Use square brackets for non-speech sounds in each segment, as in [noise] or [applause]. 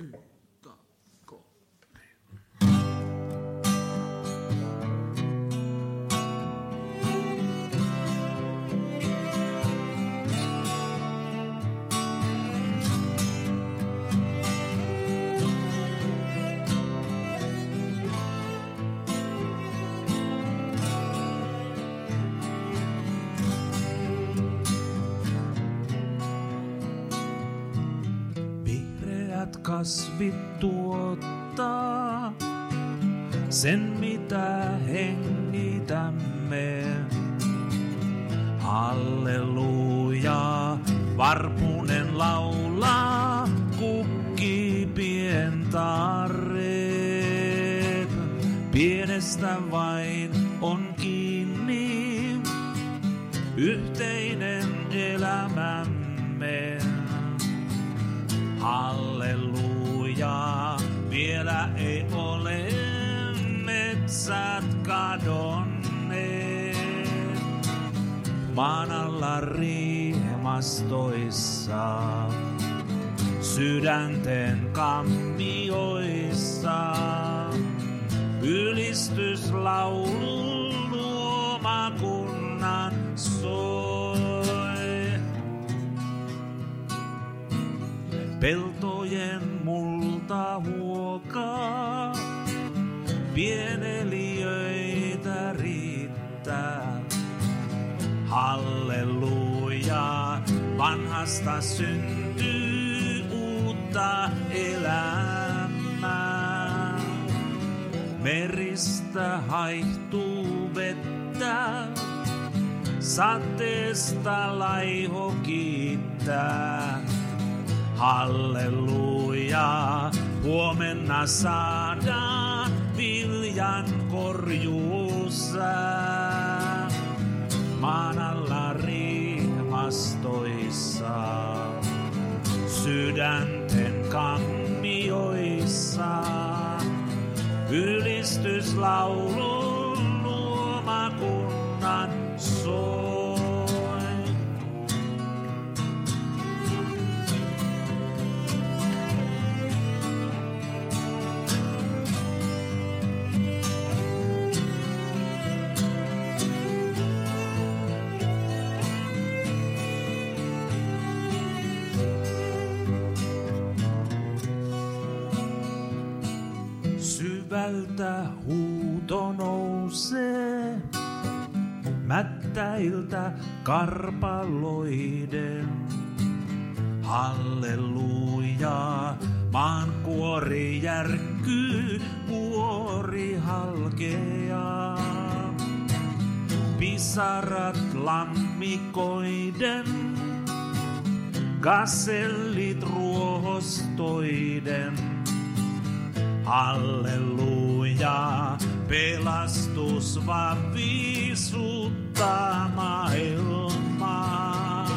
mm. Sen mitä hengitämme. Riemastoissa, sydänten kammioissa, vanhasta syntyy uutta elämää. Meristä haihtuu vettä, sateesta laiho kiittää. Halleluja, huomenna saadaan viljan korjuussa. Maan alla riemastoissa, sydänten kammioissa. Ylistyslaulu luomakunnan Syvältä huuto nousee, mättäiltä karpaloiden. Halleluja, maan kuori järkkyy, kuori halkeaa. Pisarat lammikoiden, kasellit ruohostoiden. Halleluja, pelastus vaan viisuttaa maailmaa.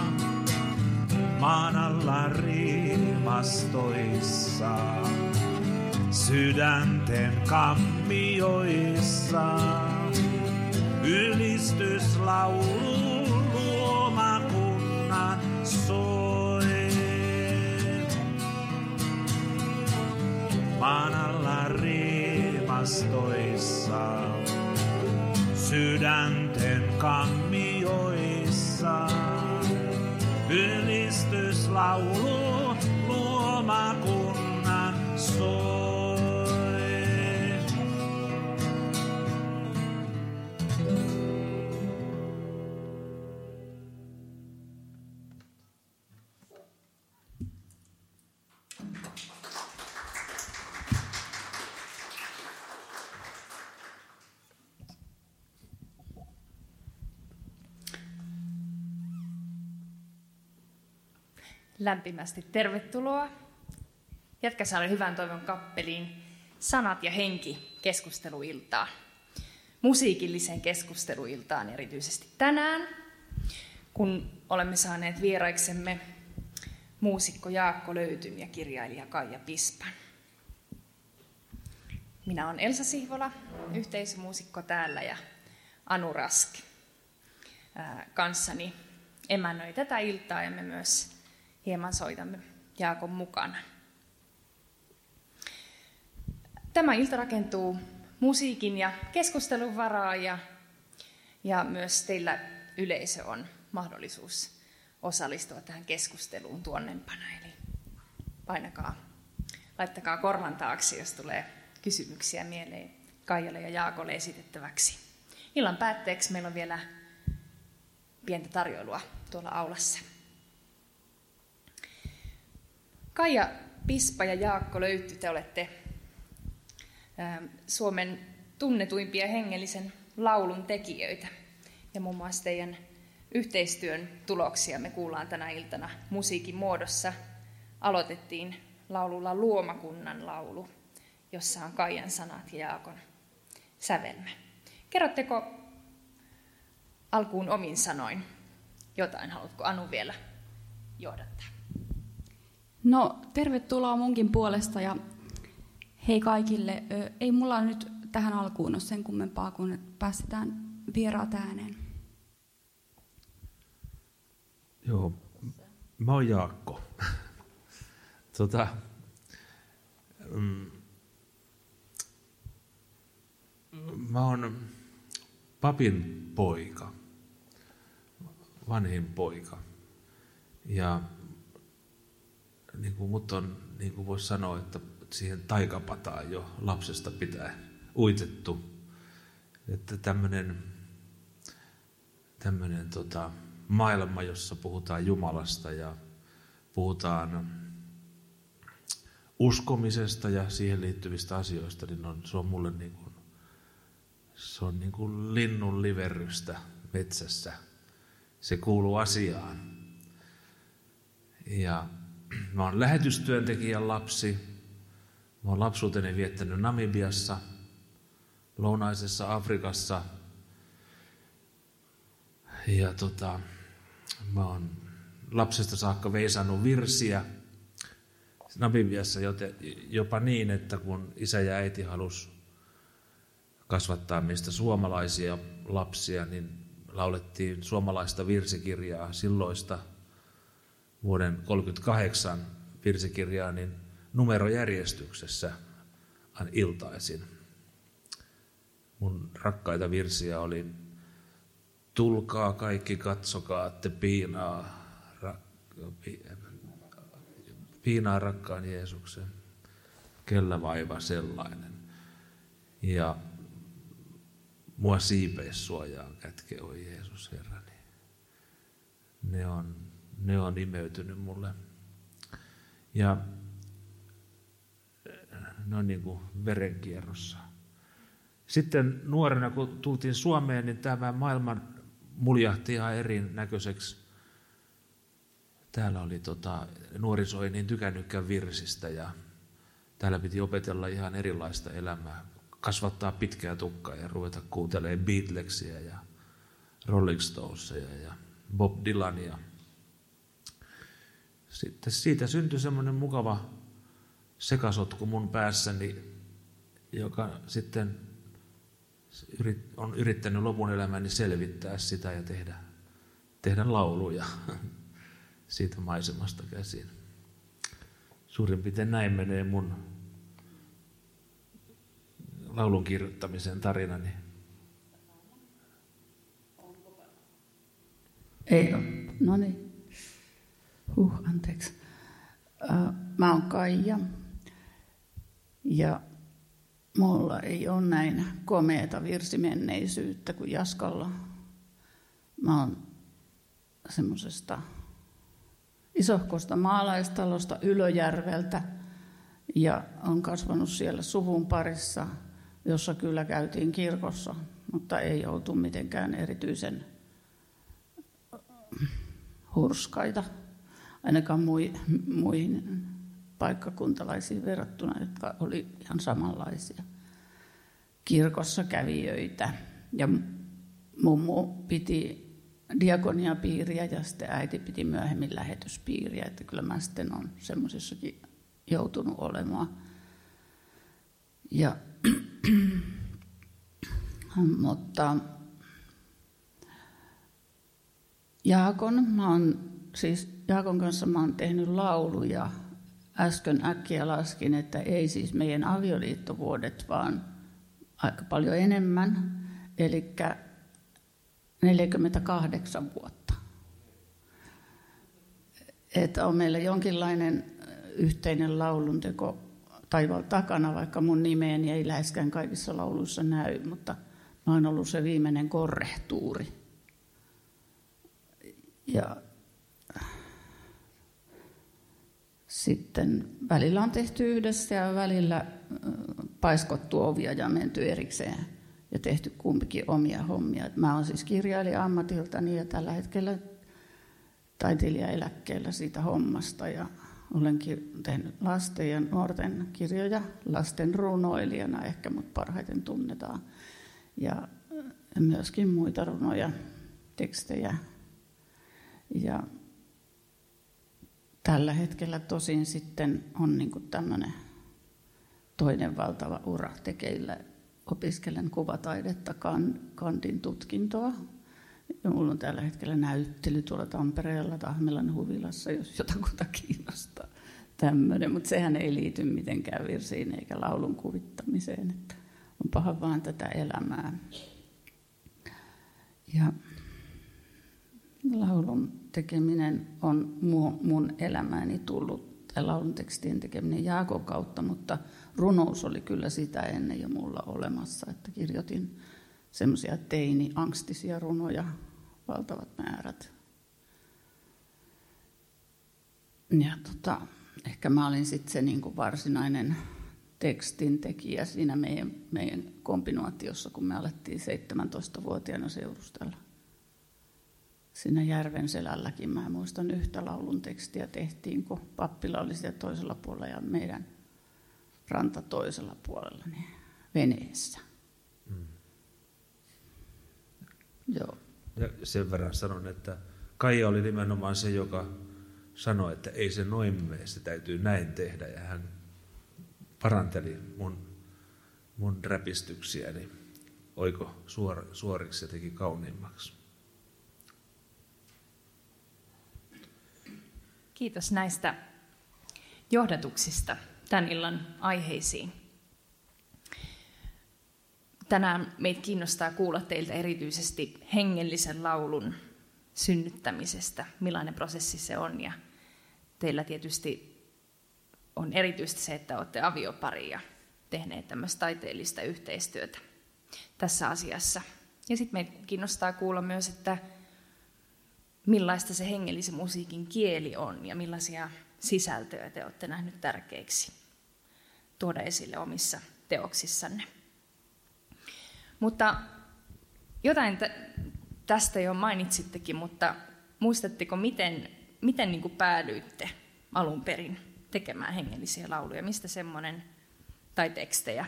Maan alla riemastoissa, sydänten kammioissa. Ylistyslaulu luomakunnan soi. maan alla riemastoissa, sydänten kammioissa. Ylistyslaulu luomakunnan soi. Lämpimästi tervetuloa Jätkäsaaren hyvän toivon kappeliin Sanat ja henki keskusteluiltaan. Musiikilliseen keskusteluiltaan erityisesti tänään, kun olemme saaneet vieraiksemme muusikko Jaakko Löytym ja kirjailija Kaija Pispan. Minä olen Elsa Sihvola, yhteisömuusikko täällä ja Anu Rask kanssani emännöi tätä iltaa ja me myös hieman soitamme Jaakon mukana. Tämä ilta rakentuu musiikin ja keskustelun varaa ja, ja myös teillä yleisö on mahdollisuus osallistua tähän keskusteluun tuonnempana. Eli painakaa, laittakaa korvan taakse, jos tulee kysymyksiä mieleen Kaijalle ja Jaakolle esitettäväksi. Illan päätteeksi meillä on vielä pientä tarjoilua tuolla aulassa. Kaija Pispa ja Jaakko Löytty, te olette Suomen tunnetuimpia hengellisen laulun tekijöitä. Ja muun muassa teidän yhteistyön tuloksia me kuullaan tänä iltana musiikin muodossa. Aloitettiin laululla Luomakunnan laulu, jossa on Kaijan sanat ja Jaakon sävelmä. Kerrotteko alkuun omin sanoin jotain? Haluatko Anu vielä johdattaa? No, tervetuloa munkin puolesta ja hei kaikille. Ei mulla nyt tähän alkuun ole sen kummempaa, kun päästetään vieraat ääneen. Joo, mä oon Jaakko. [laughs] tota, mm, mä oon papin poika, vanhin poika. Ja niin kuin mut on, niin kuin voisi sanoa, että siihen taikapataan jo lapsesta pitää uitettu. Että tämmöinen tämmönen, tota, maailma, jossa puhutaan Jumalasta ja puhutaan uskomisesta ja siihen liittyvistä asioista, niin on, se on mulle niin kuin, se on niin kuin linnun liverrystä metsässä. Se kuuluu asiaan. Ja Mä oon lähetystyöntekijän lapsi. Mä oon lapsuuteni viettänyt Namibiassa, lounaisessa Afrikassa. Ja tota, mä oon lapsesta saakka veisannut virsiä Namibiassa jopa niin, että kun isä ja äiti halus kasvattaa meistä suomalaisia lapsia, niin laulettiin suomalaista virsikirjaa silloista – vuoden 1938 virsikirjaa niin numerojärjestyksessä iltaisin. Mun rakkaita virsiä oli Tulkaa kaikki, katsokaa, te piinaa, rak, piinaa rakkaan Jeesuksen. Kellä vaiva sellainen. Ja mua siipeissuojaan kätke, oi Jeesus Herrani. Ne on ne on imeytynyt mulle. Ja ne on niin kuin verenkierrossa. Sitten nuorena, kun tultiin Suomeen, niin tämä maailma muljahti ihan erinäköiseksi. Täällä oli tota, nuoriso ei niin tykännytkään virsistä ja täällä piti opetella ihan erilaista elämää. Kasvattaa pitkää tukkaa ja ruveta kuuntelemaan Beatlesia ja Rolling Stonesia ja Bob Dylania – sitten siitä syntyi semmoinen mukava sekasotku mun päässäni, joka sitten on yrittänyt lopun elämäni selvittää sitä ja tehdä, tehdä lauluja [laughs] siitä maisemasta käsin. Suurin piirtein näin menee mun laulun kirjoittamisen tarinani. Ei ole. No niin. Huh, anteeksi. Mä oon Kaija ja mulla ei ole näin komeeta virsimenneisyyttä kuin Jaskalla. Mä oon semmoisesta isohkosta maalaistalosta Ylöjärveltä ja on kasvanut siellä suvun parissa, jossa kyllä käytiin kirkossa, mutta ei oltu mitenkään erityisen hurskaita ainakaan muihin paikkakuntalaisiin verrattuna, jotka oli ihan samanlaisia kirkossa kävijöitä. Ja mummu piti diakoniapiiriä ja sitten äiti piti myöhemmin lähetyspiiriä, että kyllä mä sitten olen semmoisessakin joutunut olemaan. Ja, [clears throat] mutta Jaakon, mä oon siis Jaakon kanssa mä oon tehnyt lauluja äsken äkkiä laskin, että ei siis meidän avioliittovuodet, vaan aika paljon enemmän, eli 48 vuotta. Että on meillä jonkinlainen yhteinen laulunteko taivaalla takana, vaikka mun nimeeni ei läheskään kaikissa lauluissa näy, mutta mä oon ollut se viimeinen korrehtuuri. Ja sitten välillä on tehty yhdessä ja välillä paiskottu ovia ja menty erikseen ja tehty kumpikin omia hommia. Mä oon siis kirjailija ammatiltani ja tällä hetkellä taiteilijaeläkkeellä siitä hommasta ja olenkin tehnyt lasten ja nuorten kirjoja lasten runoilijana ehkä mut parhaiten tunnetaan ja myöskin muita runoja, tekstejä ja tällä hetkellä tosin sitten on niin tämmöinen toinen valtava ura tekeillä. Opiskelen kuvataidetta, kandin tutkintoa. Ja mulla on tällä hetkellä näyttely tuolla Tampereella Tahmelan huvilassa, jos jotakuta kiinnostaa tämmöinen. Mutta sehän ei liity mitenkään virsiin eikä laulun kuvittamiseen. Että on paha vaan tätä elämää. Ja laulun tekeminen on mun elämääni tullut, tai laulun tekstien tekeminen Jaakon kautta, mutta runous oli kyllä sitä ennen jo mulla olemassa, että kirjoitin semmoisia teini-angstisia runoja, valtavat määrät. Ja tota, ehkä mä olin sitten se niin kuin varsinainen tekstin tekijä siinä meidän, meidän kombinaatiossa, kun me alettiin 17-vuotiaana seurustella siinä järven selälläkin. Mä muistan yhtä laulun tekstiä tehtiin, kun pappila oli siellä toisella puolella ja meidän ranta toisella puolella niin veneessä. Mm. Joo. Ja sen verran sanon, että Kaija oli nimenomaan se, joka sanoi, että ei se noin mene, se täytyy näin tehdä. Ja hän paranteli mun, mun räpistyksiäni oiko suor, suoriksi ja teki kauniimmaksi. Kiitos näistä johdatuksista tämän illan aiheisiin. Tänään meitä kiinnostaa kuulla teiltä erityisesti hengellisen laulun synnyttämisestä, millainen prosessi se on. Ja teillä tietysti on erityisesti se, että olette aviopari ja tehneet tämmöistä taiteellista yhteistyötä tässä asiassa. Ja sitten meitä kiinnostaa kuulla myös, että millaista se hengellisen musiikin kieli on ja millaisia sisältöjä te olette nähneet tärkeiksi tuoda esille omissa teoksissanne. Mutta jotain tästä jo mainitsittekin, mutta muistatteko, miten, miten niin kuin päädyitte alun perin tekemään hengellisiä lauluja? Mistä semmoinen, tai tekstejä,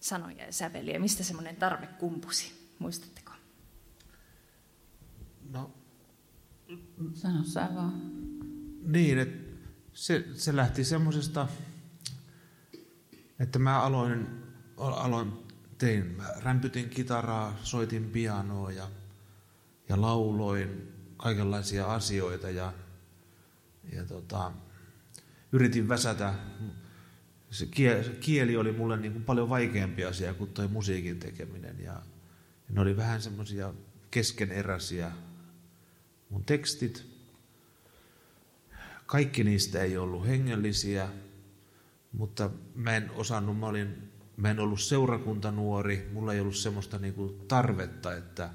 sanoja ja säveliä, mistä semmoinen tarve kumpusi? Muistatteko? No, Sano sä vaan. Niin, että se, se lähti semmoisesta, että mä aloin, aloin tein, mä rämpytin kitaraa, soitin pianoa ja, ja lauloin kaikenlaisia asioita ja, ja tota, yritin väsätä. Se kieli oli mulle niin kuin paljon vaikeampi asia kuin tuo musiikin tekeminen ja, ja ne oli vähän semmoisia keskeneräisiä mun tekstit. Kaikki niistä ei ollut hengellisiä, mutta mä en osannut, mä, olin, mä en ollut seurakuntanuori, mulla ei ollut semmoista niin kuin tarvetta, että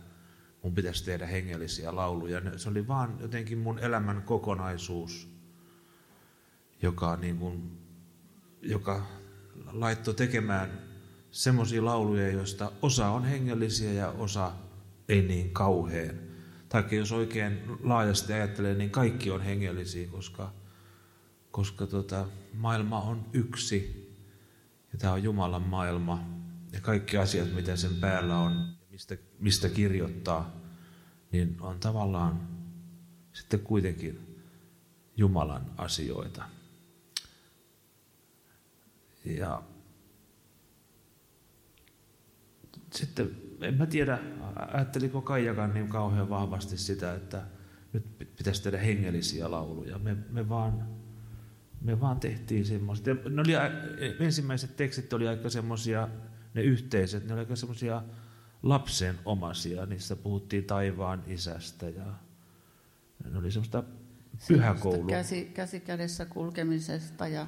mun pitäisi tehdä hengellisiä lauluja. Se oli vaan jotenkin mun elämän kokonaisuus, joka, niin kuin, joka laittoi tekemään semmoisia lauluja, joista osa on hengellisiä ja osa ei niin kauhean tai jos oikein laajasti ajattelee, niin kaikki on hengellisiä, koska, koska tota, maailma on yksi ja tämä on Jumalan maailma ja kaikki asiat, mitä sen päällä on mistä, mistä kirjoittaa, niin on tavallaan sitten kuitenkin Jumalan asioita. Ja sitten en mä tiedä, ajatteliko Kaijakan niin kauhean vahvasti sitä, että nyt pitäisi tehdä hengellisiä lauluja. Me, me vaan me vaan tehtiin semmoista. Ne oli, ensimmäiset tekstit oli aika semmoisia, ne yhteiset, ne oli aika semmoisia lapsen omasia. Niissä puhuttiin taivaan isästä ja ne oli semmoista pyhäkoulua. Käsi, käsi kädessä kulkemisesta ja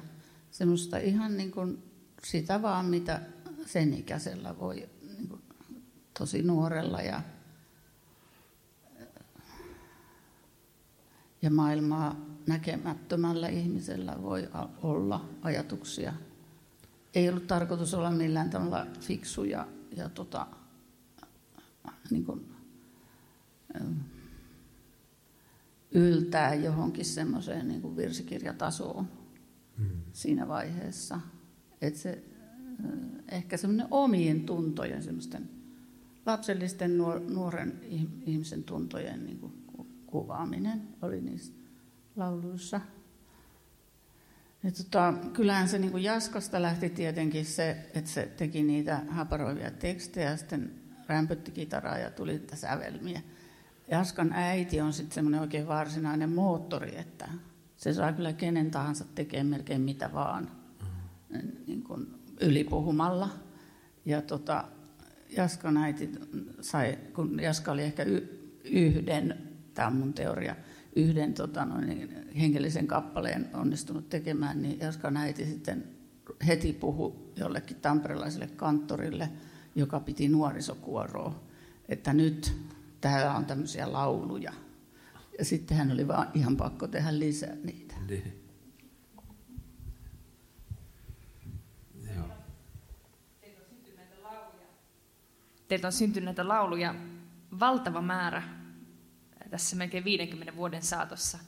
semmoista ihan niin kuin sitä vaan, mitä sen ikäisellä voi tosi nuorella ja, ja maailmaa näkemättömällä ihmisellä voi olla ajatuksia. Ei ollut tarkoitus olla millään tavalla fiksu ja, ja tota, niin kuin, yltää johonkin semmoiseen niin kuin virsikirjatasoon Mm. siinä vaiheessa. Että se äh, ehkä semmoinen omien tuntojen, semmoisten lapsellisten nuor- nuoren ih- ihmisen tuntojen niin kuin ku- kuvaaminen oli niissä lauluissa. Ja tota, kyllähän se niin kuin Jaskasta lähti tietenkin se, että se teki niitä haparoivia tekstejä ja sitten rämpötti kitaraa ja tuli niitä sävelmiä. Jaskan äiti on sitten semmoinen oikein varsinainen moottori, että se saa kyllä kenen tahansa tekemään melkein mitä vaan niin kuin ylipuhumalla. Ja tota, Jaskan äiti sai, kun Jaska oli ehkä yhden, tämä on mun teoria, yhden tota, noin, niin, hengellisen kappaleen onnistunut tekemään, niin Jaskan äiti sitten heti puhu jollekin tamperelaiselle kanttorille, joka piti nuorisokuoroa, että nyt täällä on tämmöisiä lauluja. Ja sitten hän oli vaan ihan pakko tehdä lisää niitä. Niin. Joo. Teiltä on syntynyt näitä lauluja valtava määrä tässä melkein 50 vuoden saatossa.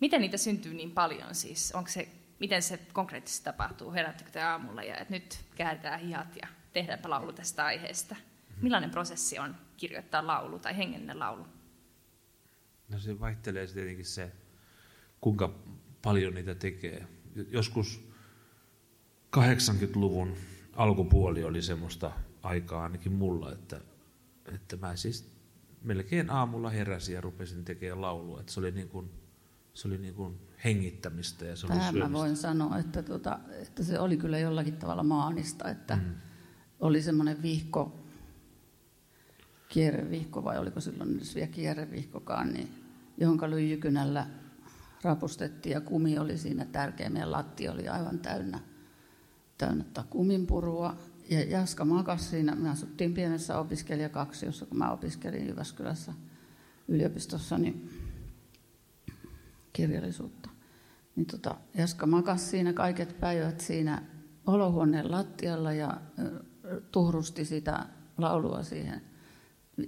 Miten niitä syntyy niin paljon siis? Onko se, miten se konkreettisesti tapahtuu? Herättekö te aamulla ja että nyt kääritään hihat ja tehdäänpä laulu tästä aiheesta? Millainen prosessi on kirjoittaa laulu tai hengellinen laulu? No se vaihtelee tietenkin se, kuinka paljon niitä tekee. Joskus 80-luvun alkupuoli oli semmoista aikaa ainakin mulla, että, että mä siis melkein aamulla heräsin ja rupesin tekemään laulua. Että se oli niin kuin, se oli niin kuin hengittämistä ja se oli Tähän mä syömistä. voin sanoa, että, tota, että se oli kyllä jollakin tavalla maanista, että mm. oli semmoinen vihko, kierrevihko vai oliko silloin edes vielä kierrevihkokaan, niin, jonka lyijykynällä rapustettiin ja kumi oli siinä tärkeä. Meidän latti oli aivan täynnä, täynnä kuminpurua. Ja Jaska makasi siinä, me asuttiin pienessä opiskelijakaksiossa, kun mä opiskelin Jyväskylässä yliopistossa, niin kirjallisuutta. Niin tota, Jaska makasi siinä kaiket päivät siinä olohuoneen lattialla ja tuhrusti sitä laulua siihen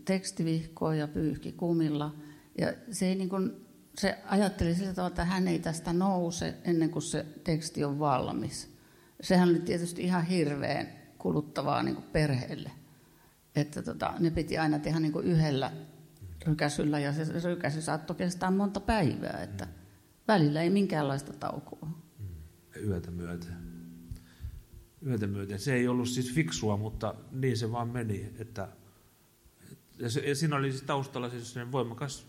tekstivihkoon ja pyyhki kumilla. Ja se, ei niin kuin, se ajatteli sillä tavalla, että hän ei tästä nouse ennen kuin se teksti on valmis. Sehän oli tietysti ihan hirveän kuluttavaa niin kuin perheelle. Että tota, ne piti aina tehdä niin kuin yhdellä rykäsyllä ja se rykäsy saattoi kestää monta päivää. Että välillä ei minkäänlaista taukoa. yötä myöten. Yötä myöten. Se ei ollut siis fiksua, mutta niin se vaan meni. Että, ja, se, ja siinä oli siis taustalla siis voimakas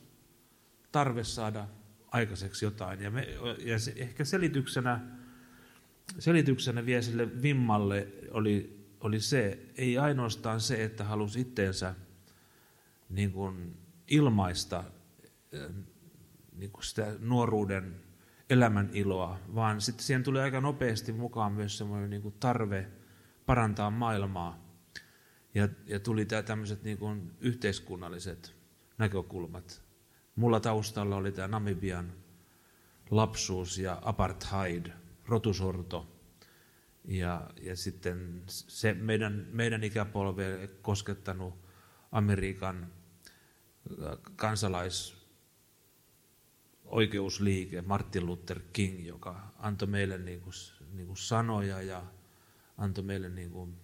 tarve saada aikaiseksi jotain. Ja, me, ja se, ehkä selityksenä, selityksenä vielä sille vimmalle oli, oli se, ei ainoastaan se, että halusi itteensä niin kuin ilmaista eh, niin kuin sitä nuoruuden elämän iloa, vaan sitten siihen tuli aika nopeasti mukaan myös semmoinen niin kuin tarve parantaa maailmaa. Ja, ja tuli tämä tämmöiset niin kuin yhteiskunnalliset näkökulmat. Mulla taustalla oli tämä Namibian lapsuus ja apartheid, rotusorto. Ja, ja sitten se meidän, meidän ikäpolve koskettanut Amerikan kansalais oikeusliike, Martin Luther King, joka antoi meille niin kuin, niin kuin sanoja ja antoi meille niin kuin,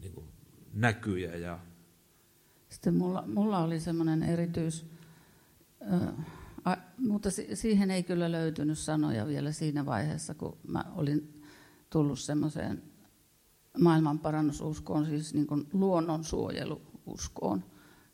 niin kuin näkyjä. Ja, Sitten mulla, mulla oli semmoinen erityis, ö, a, mutta si, siihen ei kyllä löytynyt sanoja vielä siinä vaiheessa, kun mä olin tullut semmoiseen maailmanparannususkoon, siis niin kuin luonnonsuojeluuskoon,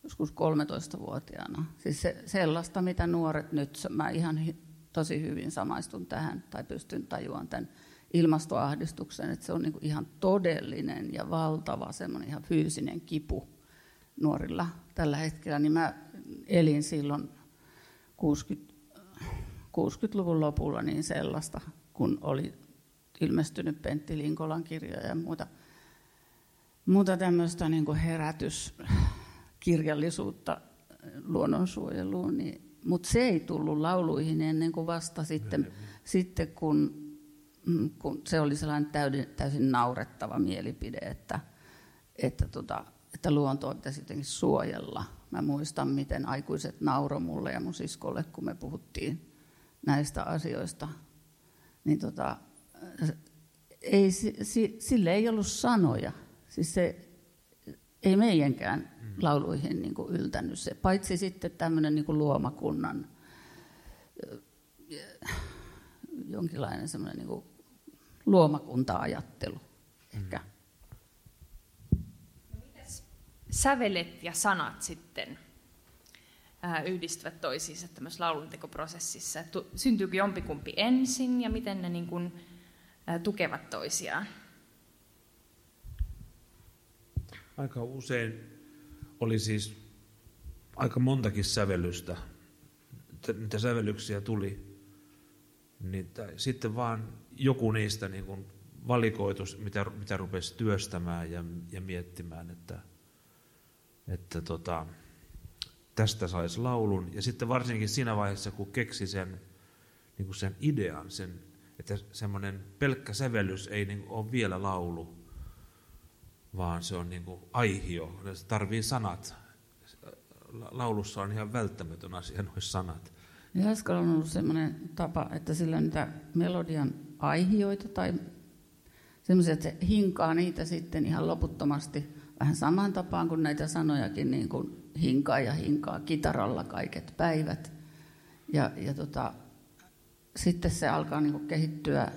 joskus 13-vuotiaana. Siis se, sellaista, mitä nuoret nyt, mä ihan hi- tosi hyvin samaistun tähän tai pystyn tajuamaan tämän ilmastoahdistuksen, että se on niin kuin ihan todellinen ja valtava semmoinen ihan fyysinen kipu nuorilla tällä hetkellä, niin mä elin silloin 60, 60-luvun lopulla niin sellaista, kun oli ilmestynyt Pentti Linkolan kirjoja ja muuta, muuta tämmöistä niin kuin herätyskirjallisuutta luonnonsuojeluun, niin, mutta se ei tullut lauluihin ennen kuin vasta sitten, sitten kun, mm, kun se oli sellainen täysin, täysin naurettava mielipide, että, että, tota, että luontoa pitäisi jotenkin suojella. Mä muistan, miten aikuiset nauroi mulle ja mun siskolle, kun me puhuttiin näistä asioista. Niin tota, ei, sille ei ollut sanoja. Siis se ei meidänkään mm. lauluihin niin kuin yltänyt se, paitsi sitten tämmöinen niin kuin luomakunnan jonkinlainen semmoinen niin kuin luomakunta-ajattelu ehkä. No sävelet ja sanat sitten yhdistyvät toisiinsa tämmöisessä lauluntekoprosessissa? Syntyykö jompikumpi ensin ja miten ne niin kuin, tukevat toisiaan? Aika usein oli siis aika montakin sävellystä, mitä sävellyksiä tuli. Niin sitten vaan joku niistä niin kuin valikoitus, mitä, mitä rupesi työstämään ja, ja miettimään, että, että tota, tästä saisi laulun. Ja sitten varsinkin siinä vaiheessa, kun keksi sen, niin kuin sen idean, sen, että semmoinen pelkkä sävellys ei niin ole vielä laulu, vaan se on niin kuin aihio, se tarvii sanat. Laulussa on ihan välttämätön asia nuo sanat. Jaskalla on ollut sellainen tapa, että sillä niitä melodian aihioita tai semmoisia, että se hinkaa niitä sitten ihan loputtomasti vähän samaan tapaan kuin näitä sanojakin niin kuin hinkaa ja hinkaa kitaralla kaiket päivät. Ja, ja tota, sitten se alkaa niin kuin kehittyä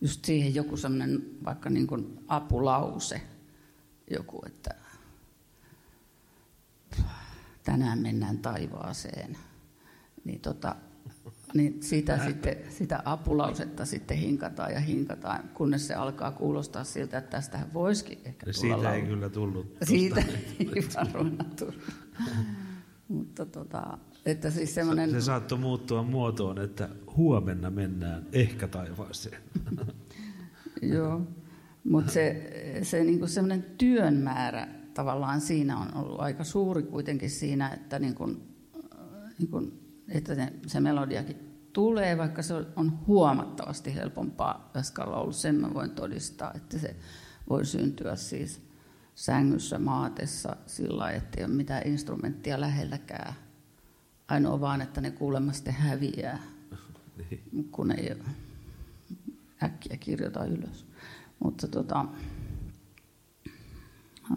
just siihen joku semmoinen vaikka niin kuin apulause, joku, että tänään mennään taivaaseen. Niin, tota, niin sitä, sitten, sitä apulausetta sitten hinkataan ja hinkataan, kunnes se alkaa kuulostaa siltä, että tästähän voisikin ehkä tulla Siitä laulu. ei kyllä tullut. Siitä ei varmaan tullut. Mutta tota, että siis semmoinen... Se, se saattoi muuttua muotoon, että huomenna mennään ehkä taivaaseen. [laughs] Joo, mutta se, se niinku semmoinen työn määrä tavallaan siinä on ollut aika suuri kuitenkin siinä, että, niinku, niinku, että se, se melodiakin tulee, vaikka se on huomattavasti helpompaa Jaskalla ollut, sen mä voin todistaa, että se voi syntyä siis sängyssä maatessa sillä että ei ole mitään instrumenttia lähelläkään. Ainoa vaan, että ne kuulemma häviää, [laughs] niin. kun ei äkkiä kirjoita ylös. Mutta, tota,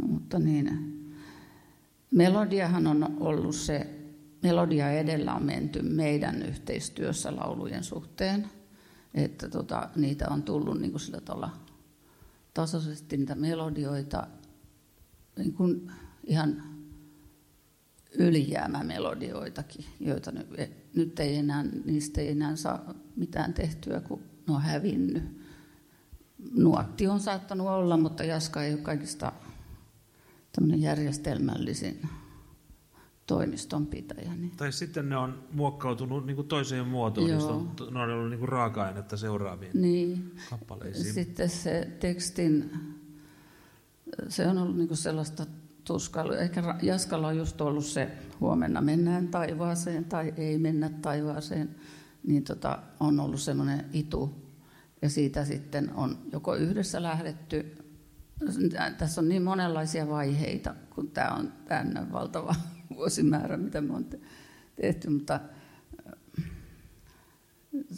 mutta niin, melodiahan on ollut se, melodia edellä on menty meidän yhteistyössä laulujen suhteen. Että tota, niitä on tullut niin kuin sillä tavalla tasaisesti niitä melodioita niin kuin ihan ylijäämämelodioitakin, joita nyt, nyt ei enää, niistä ei enää saa mitään tehtyä, kun ne on hävinnyt. Nuotti on saattanut olla, mutta Jaska ei ole kaikista järjestelmällisin toimistonpitäjä. Niin. Tai sitten ne on muokkautunut niin kuin toiseen muotoon, niin on, ne on ollut niin kuin raaka-ainetta seuraaviin niin. kappaleisiin. Sitten se tekstin se on ollut niin sellaista tuskailua. Ehkä Jaskalla on just ollut se huomenna mennään taivaaseen tai ei mennä taivaaseen, niin tota, on ollut semmoinen itu. Ja siitä sitten on joko yhdessä lähdetty, tässä on niin monenlaisia vaiheita, kun tämä on tänne valtava [laughs] vuosimäärä, mitä me on tehty, mutta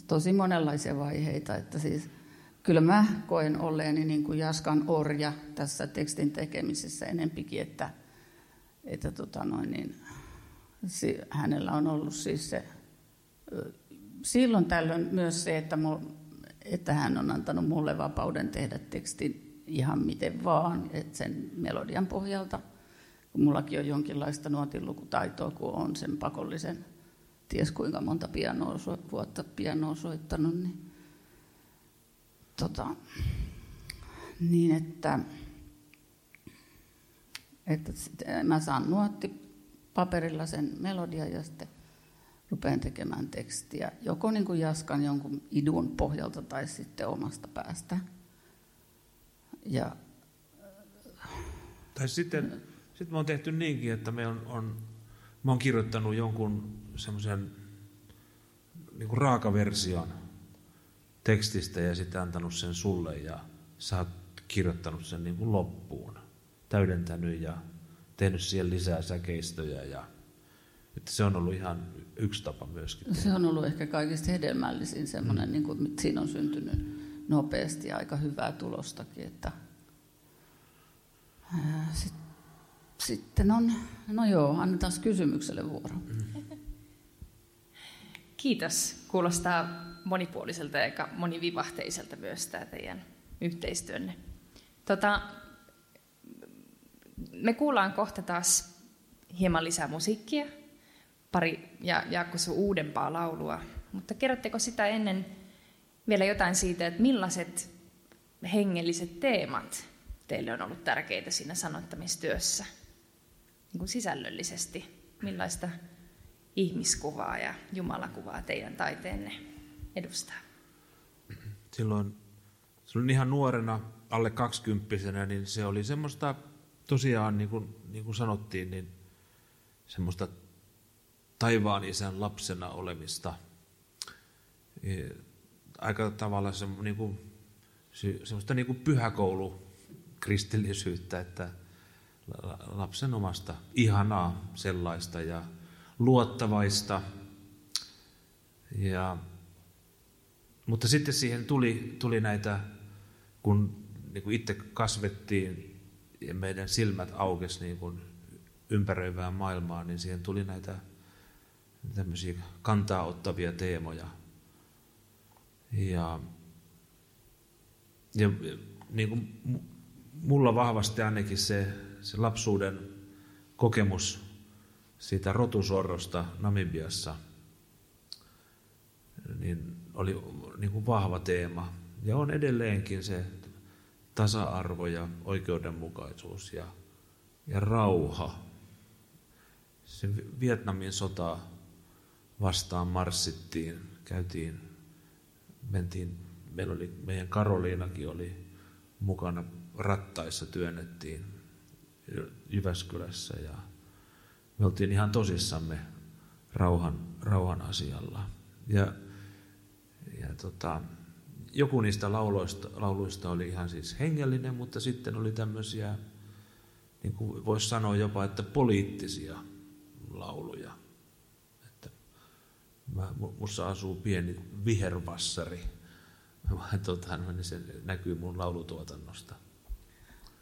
tosi monenlaisia vaiheita, että siis kyllä mä koen olleeni niin kuin Jaskan orja tässä tekstin tekemisessä enempikin, että, että tota noin, niin, hänellä on ollut siis se, silloin tällöin myös se, että, mul, että hän on antanut mulle vapauden tehdä tekstin ihan miten vaan, että sen melodian pohjalta, kun mullakin on jonkinlaista nuotinlukutaitoa, kun on sen pakollisen ties kuinka monta pianoa, vuotta pianoa soittanut, niin, tota, niin että, että mä saan nuotti paperilla sen melodian ja sitten rupean tekemään tekstiä, joko niin kuin Jaskan jonkun idun pohjalta tai sitten omasta päästä. Ja, tai sitten, sitten me on tehty niinkin, että me on, on, mä oon kirjoittanut jonkun semmoisen niin raakaversion tekstistä ja sitten antanut sen sulle ja sä oot kirjoittanut sen niin kuin loppuun, täydentänyt ja tehnyt siihen lisää säkeistöjä ja että se on ollut ihan yksi tapa myöskin. Se on ollut ehkä kaikista hedelmällisin semmoinen, mm. niin kuin, että siinä on syntynyt nopeasti ja aika hyvää tulostakin. Että, sitten on, no joo, annetaan kysymykselle vuoro. Mm. Kiitos. Kuulostaa monipuoliselta ja monivivahteiselta myös tämä teidän yhteistyönne. Tota, me kuullaan kohta taas hieman lisää musiikkia pari ja Jaakko sun uudempaa laulua. Mutta kerrotteko sitä ennen vielä jotain siitä, että millaiset hengelliset teemat teille on ollut tärkeitä siinä sanottamistyössä niin kuin sisällöllisesti? Millaista ihmiskuvaa ja jumalakuvaa teidän taiteenne edustaa? Silloin, silloin ihan nuorena, alle kaksikymppisenä, niin se oli semmoista tosiaan, niin kuin, niin kuin sanottiin, niin semmoista taivaan isän lapsena olemista. E, aika tavalla se, niin kuin, semmoista niin kuin pyhäkoulu kristillisyyttä, että lapsen omasta ihanaa sellaista ja luottavaista. Ja, mutta sitten siihen tuli, tuli näitä, kun niin kuin itse kasvettiin ja meidän silmät aukesi niin kuin ympäröivään maailmaan, niin siihen tuli näitä tämmöisiä kantaa ottavia teemoja. Ja, ja niin kuin mulla vahvasti ainakin se, se lapsuuden kokemus siitä rotusorrosta Namibiassa niin oli niin kuin vahva teema. Ja on edelleenkin se tasa-arvo ja oikeudenmukaisuus ja, ja rauha. Se Vietnamin sota vastaan marssittiin, käytiin, mentiin, meillä oli, meidän Karoliinakin oli mukana rattaissa työnnettiin Jyväskylässä ja me oltiin ihan tosissamme rauhan, rauhan asialla. Ja, ja tota, joku niistä lauloista, lauluista oli ihan siis hengellinen, mutta sitten oli tämmöisiä, niin kuin voisi sanoa jopa, että poliittisia lauluja. Mä, mussa asuu pieni vihervassari. [laughs] Tota, no, niin se näkyy mun laulutuotannosta.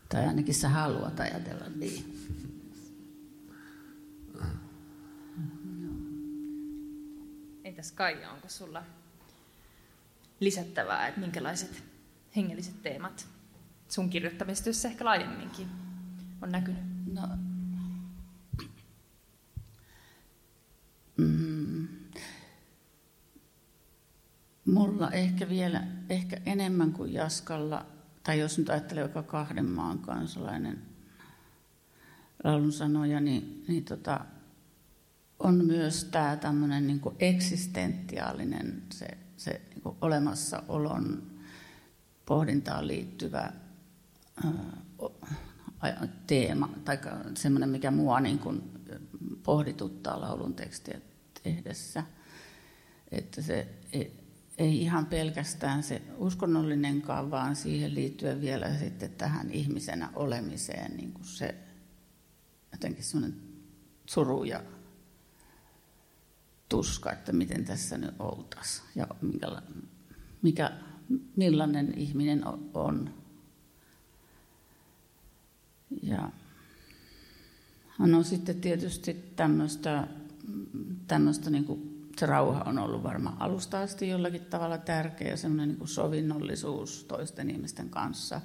Tai ainakin sä haluat ajatella niin. Entäs Kaija, onko sulla lisättävää, että minkälaiset hengelliset teemat sun kirjoittamistyössä ehkä laajemminkin on näkynyt? No, mm, Mulla ehkä vielä, ehkä enemmän kuin Jaskalla, tai jos nyt ajattelee joka kahden maan kansalainen laulun sanoja, niin, niin tota, on myös tämä tämmöinen niin eksistentiaalinen, se, se niin olemassaolon pohdintaan liittyvä teema, tai semmoinen, mikä mua niin kuin pohdituttaa laulun tekstiä tehdessä. Että se ei ihan pelkästään se uskonnollinenkaan, vaan siihen liittyen vielä sitten tähän ihmisenä olemiseen niin kuin se jotenkin semmoinen suru ja tuska, että miten tässä nyt oltaisiin ja mikä, mikä, millainen ihminen on. Ja no sitten tietysti tämmöistä, tämmöistä niin kuin se rauha on ollut varmaan alusta asti jollakin tavalla tärkeä, semmoinen niin kuin sovinnollisuus toisten ihmisten kanssa.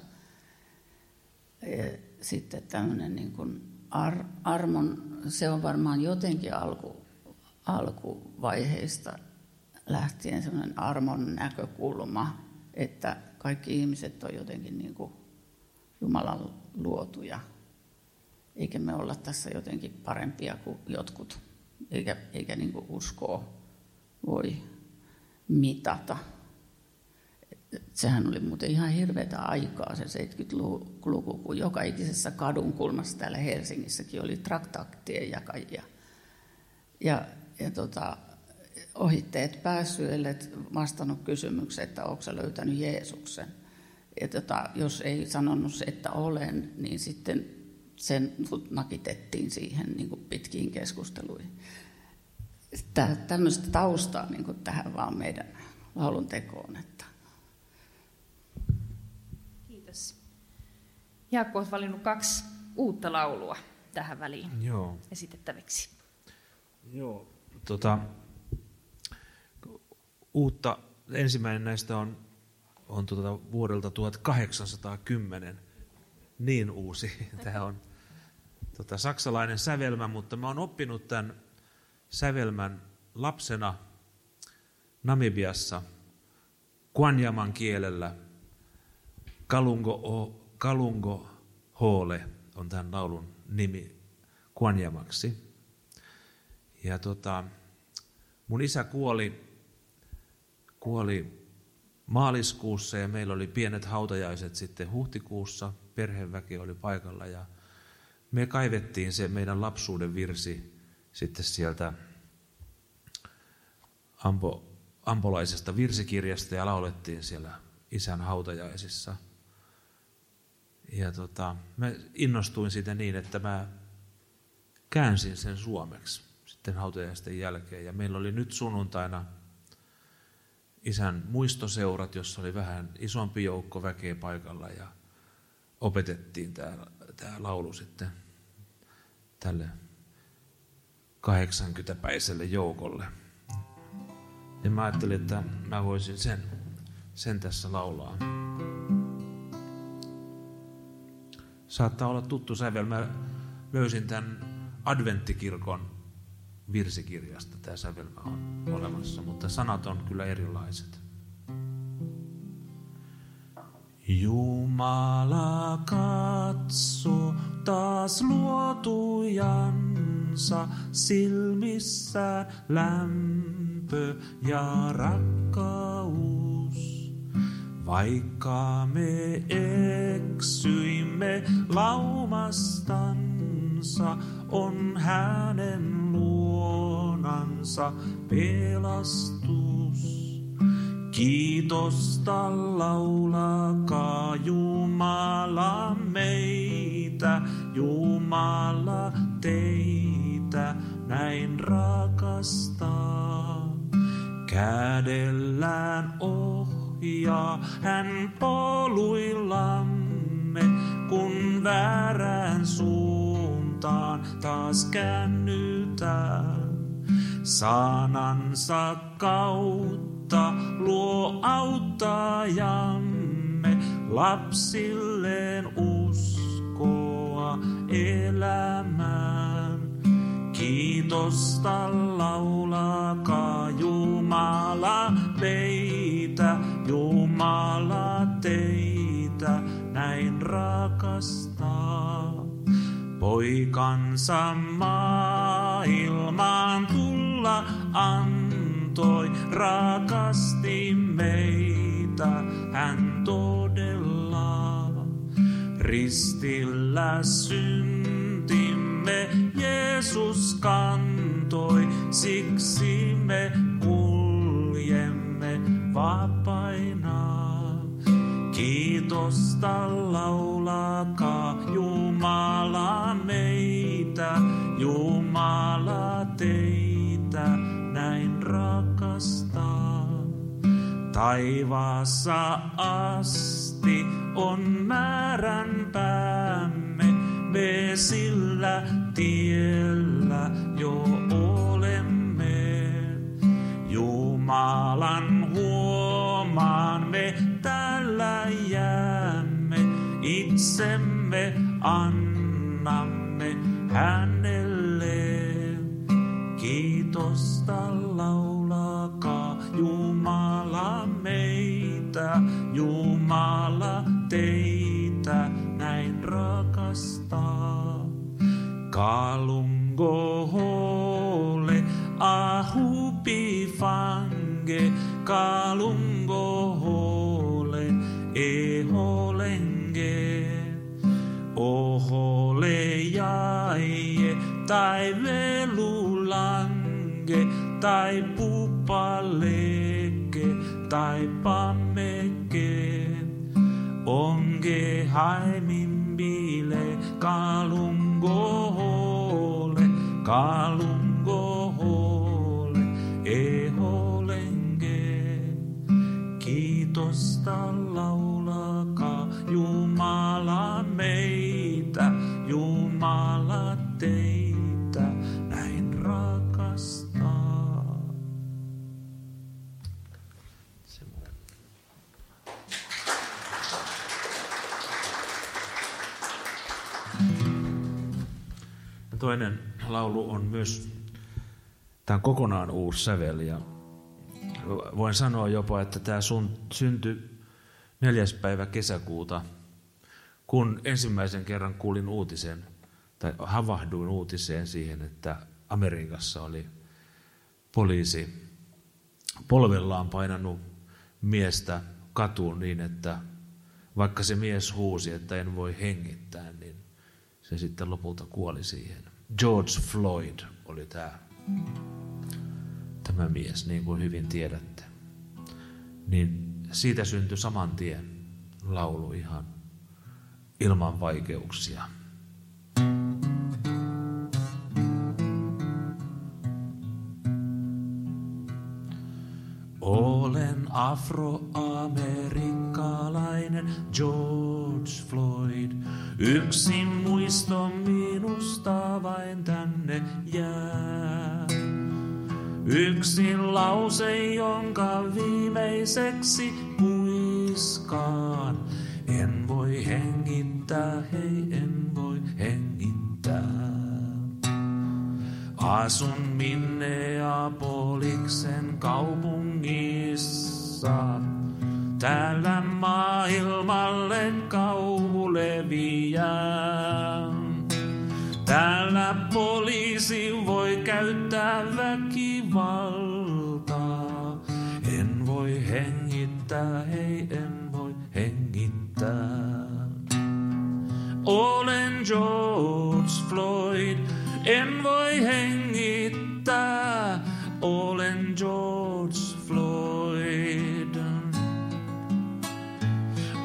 Ja sitten tämmöinen niin kuin ar, armon, se on varmaan jotenkin alku, alkuvaiheista lähtien sellainen armon näkökulma, että kaikki ihmiset on jotenkin niin kuin Jumalan luotuja, eikä me olla tässä jotenkin parempia kuin jotkut, eikä, eikä niin kuin uskoa voi mitata. Sehän oli muuten ihan hirveätä aikaa se 70-luku, kun joka ikisessä kadun kulmassa täällä Helsingissäkin oli traktaattien jakajia. Ja, ja tota, ohitteet päässyt, ellei vastannut kysymykseen, että onko löytänyt Jeesuksen. Ja tota, jos ei sanonut se, että olen, niin sitten sen nakitettiin siihen niin kuin pitkiin keskusteluihin. Tää, tämmöistä taustaa niin kuin tähän vaan meidän laulun tekoon. Että. Kiitos. Jaakko on valinnut kaksi uutta laulua tähän väliin Joo. esitettäviksi. Joo. Tota, uutta, ensimmäinen näistä on, on tuota vuodelta 1810, niin uusi. [laughs] Tämä on tota, saksalainen sävelmä, mutta mä oon oppinut tämän sävelmän lapsena Namibiassa Kwanjaman kielellä. Kalungo, o, Kalungo Hoole on tämän laulun nimi Kwanjamaksi. Ja tota, mun isä kuoli, kuoli maaliskuussa ja meillä oli pienet hautajaiset sitten huhtikuussa. Perheväki oli paikalla ja me kaivettiin se meidän lapsuuden virsi sitten sieltä Ampo, ampolaisesta virsikirjasta ja laulettiin siellä isän hautajaisissa. Ja tota, mä innostuin siitä niin, että mä käänsin sen suomeksi sitten hautajaisten jälkeen. Ja meillä oli nyt sunnuntaina isän muistoseurat, jossa oli vähän isompi joukko väkeä paikalla ja opetettiin tämä, tämä laulu sitten tälle 80-päiselle joukolle. Ja mä ajattelin, että mä voisin sen, sen tässä laulaa. Saattaa olla tuttu sävel. Mä löysin tämän adventtikirkon virsikirjasta. Tämä sävelmä on olemassa, mutta sanat on kyllä erilaiset. Jumala katso taas luotujansa silmissä lämpö ja rakkaus. Vaikka me eksyimme laumastansa, on hänen luonansa pelastus. Kiitosta laulakaa Jumala meitä, Jumala teitä näin rakastaa. Kädellään ohjaa hän poluillamme, kun väärään suuntaan taas käännytään. Sanansa kautta luo auttajamme lapsilleen uskoa elämään. Kiitosta laulakaa Jumala meitä, Poikansa maailmaan tulla antoi, rakasti meitä hän todella. Ristillä syntimme Jeesus kantoi, siksi me kuljemme vapaina. Kiitosta laulakaa meitä, Jumala teitä näin rakastaa. Taivaassa asti on määränpäämme, me sillä tiellä jo olemme. Jumalan huomaan me täällä jäämme, itsemme annamme hänelle. Kiitosta laulakaa Jumala meitä, Jumala teitä näin rakastaa. Kalungo hole, ahupi fange, kalungo hole, ei. Ohole jaie tai velulange tai pupaleke tai pammeke. Onge haimin bile kalungo hole, kalungo hole, eholenge. Kiitosta laulakaa Jumala toinen laulu on myös, tämä on kokonaan uusi sävel ja voin sanoa jopa, että tämä sun, syntyi neljäs päivä kesäkuuta, kun ensimmäisen kerran kuulin uutisen, tai havahduin uutiseen siihen, että Amerikassa oli poliisi polvellaan painanut miestä katuun niin, että vaikka se mies huusi, että en voi hengittää, niin se sitten lopulta kuoli siihen. George Floyd oli tämä, tämä mies, niin kuin hyvin tiedätte. Niin siitä syntyi saman tien laulu ihan ilman vaikeuksia. Olen afroamerikkalainen George Floyd. Yksin muisto minusta vain tänne jää. Yksin lause, jonka viimeiseksi kuiskaan. En voi hengittää, hei en voi hengittää. Asun Minneapoliksen kaupungissa. Täällä maailmalle kauhu leviää. Täällä poliisi voi käyttää väkivaltaa. En voi hengittää, hei en voi hengittää. Olen George Floyd, en voi hengittää. Olen George Floyd.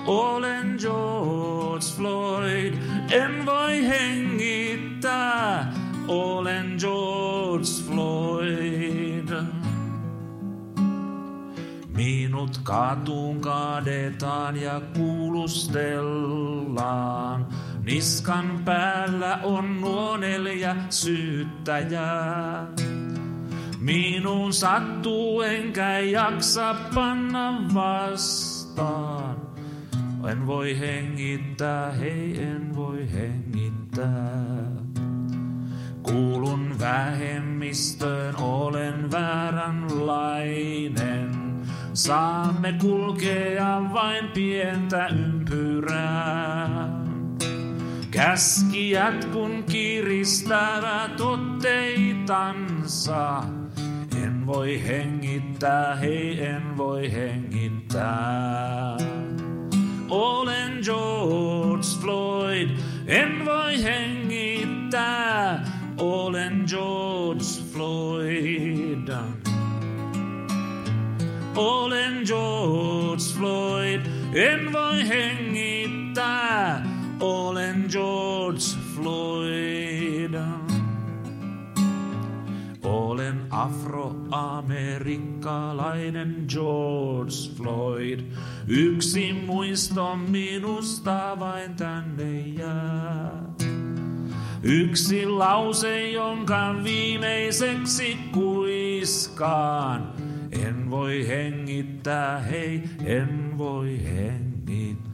Olen George Floyd, en voi hengittää. Olen George Floyd. Minut katuun kaadetaan ja kuulustellaan. Niskan päällä on nuo neljä syyttäjää. Minun sattuu enkä jaksa panna vastaan. En voi hengittää, hei en voi hengittää. Kuulun vähemmistöön, olen vääränlainen. Saamme kulkea vain pientä ympyrää. Käskijät kun kiristävät otteitansa. En voi hengittää, hei en voi hengittää. Olen George Floyd, en voi hengittää. Olen George Floyd. Olen George Floyd, en voi hengittää. Olen George Floyd. Olen afroamerikkalainen George Floyd. Yksi muisto minusta vain tänne jää. Yksi lause, jonka viimeiseksi kuiskaan. En voi hengittää, hei, en voi hengittää.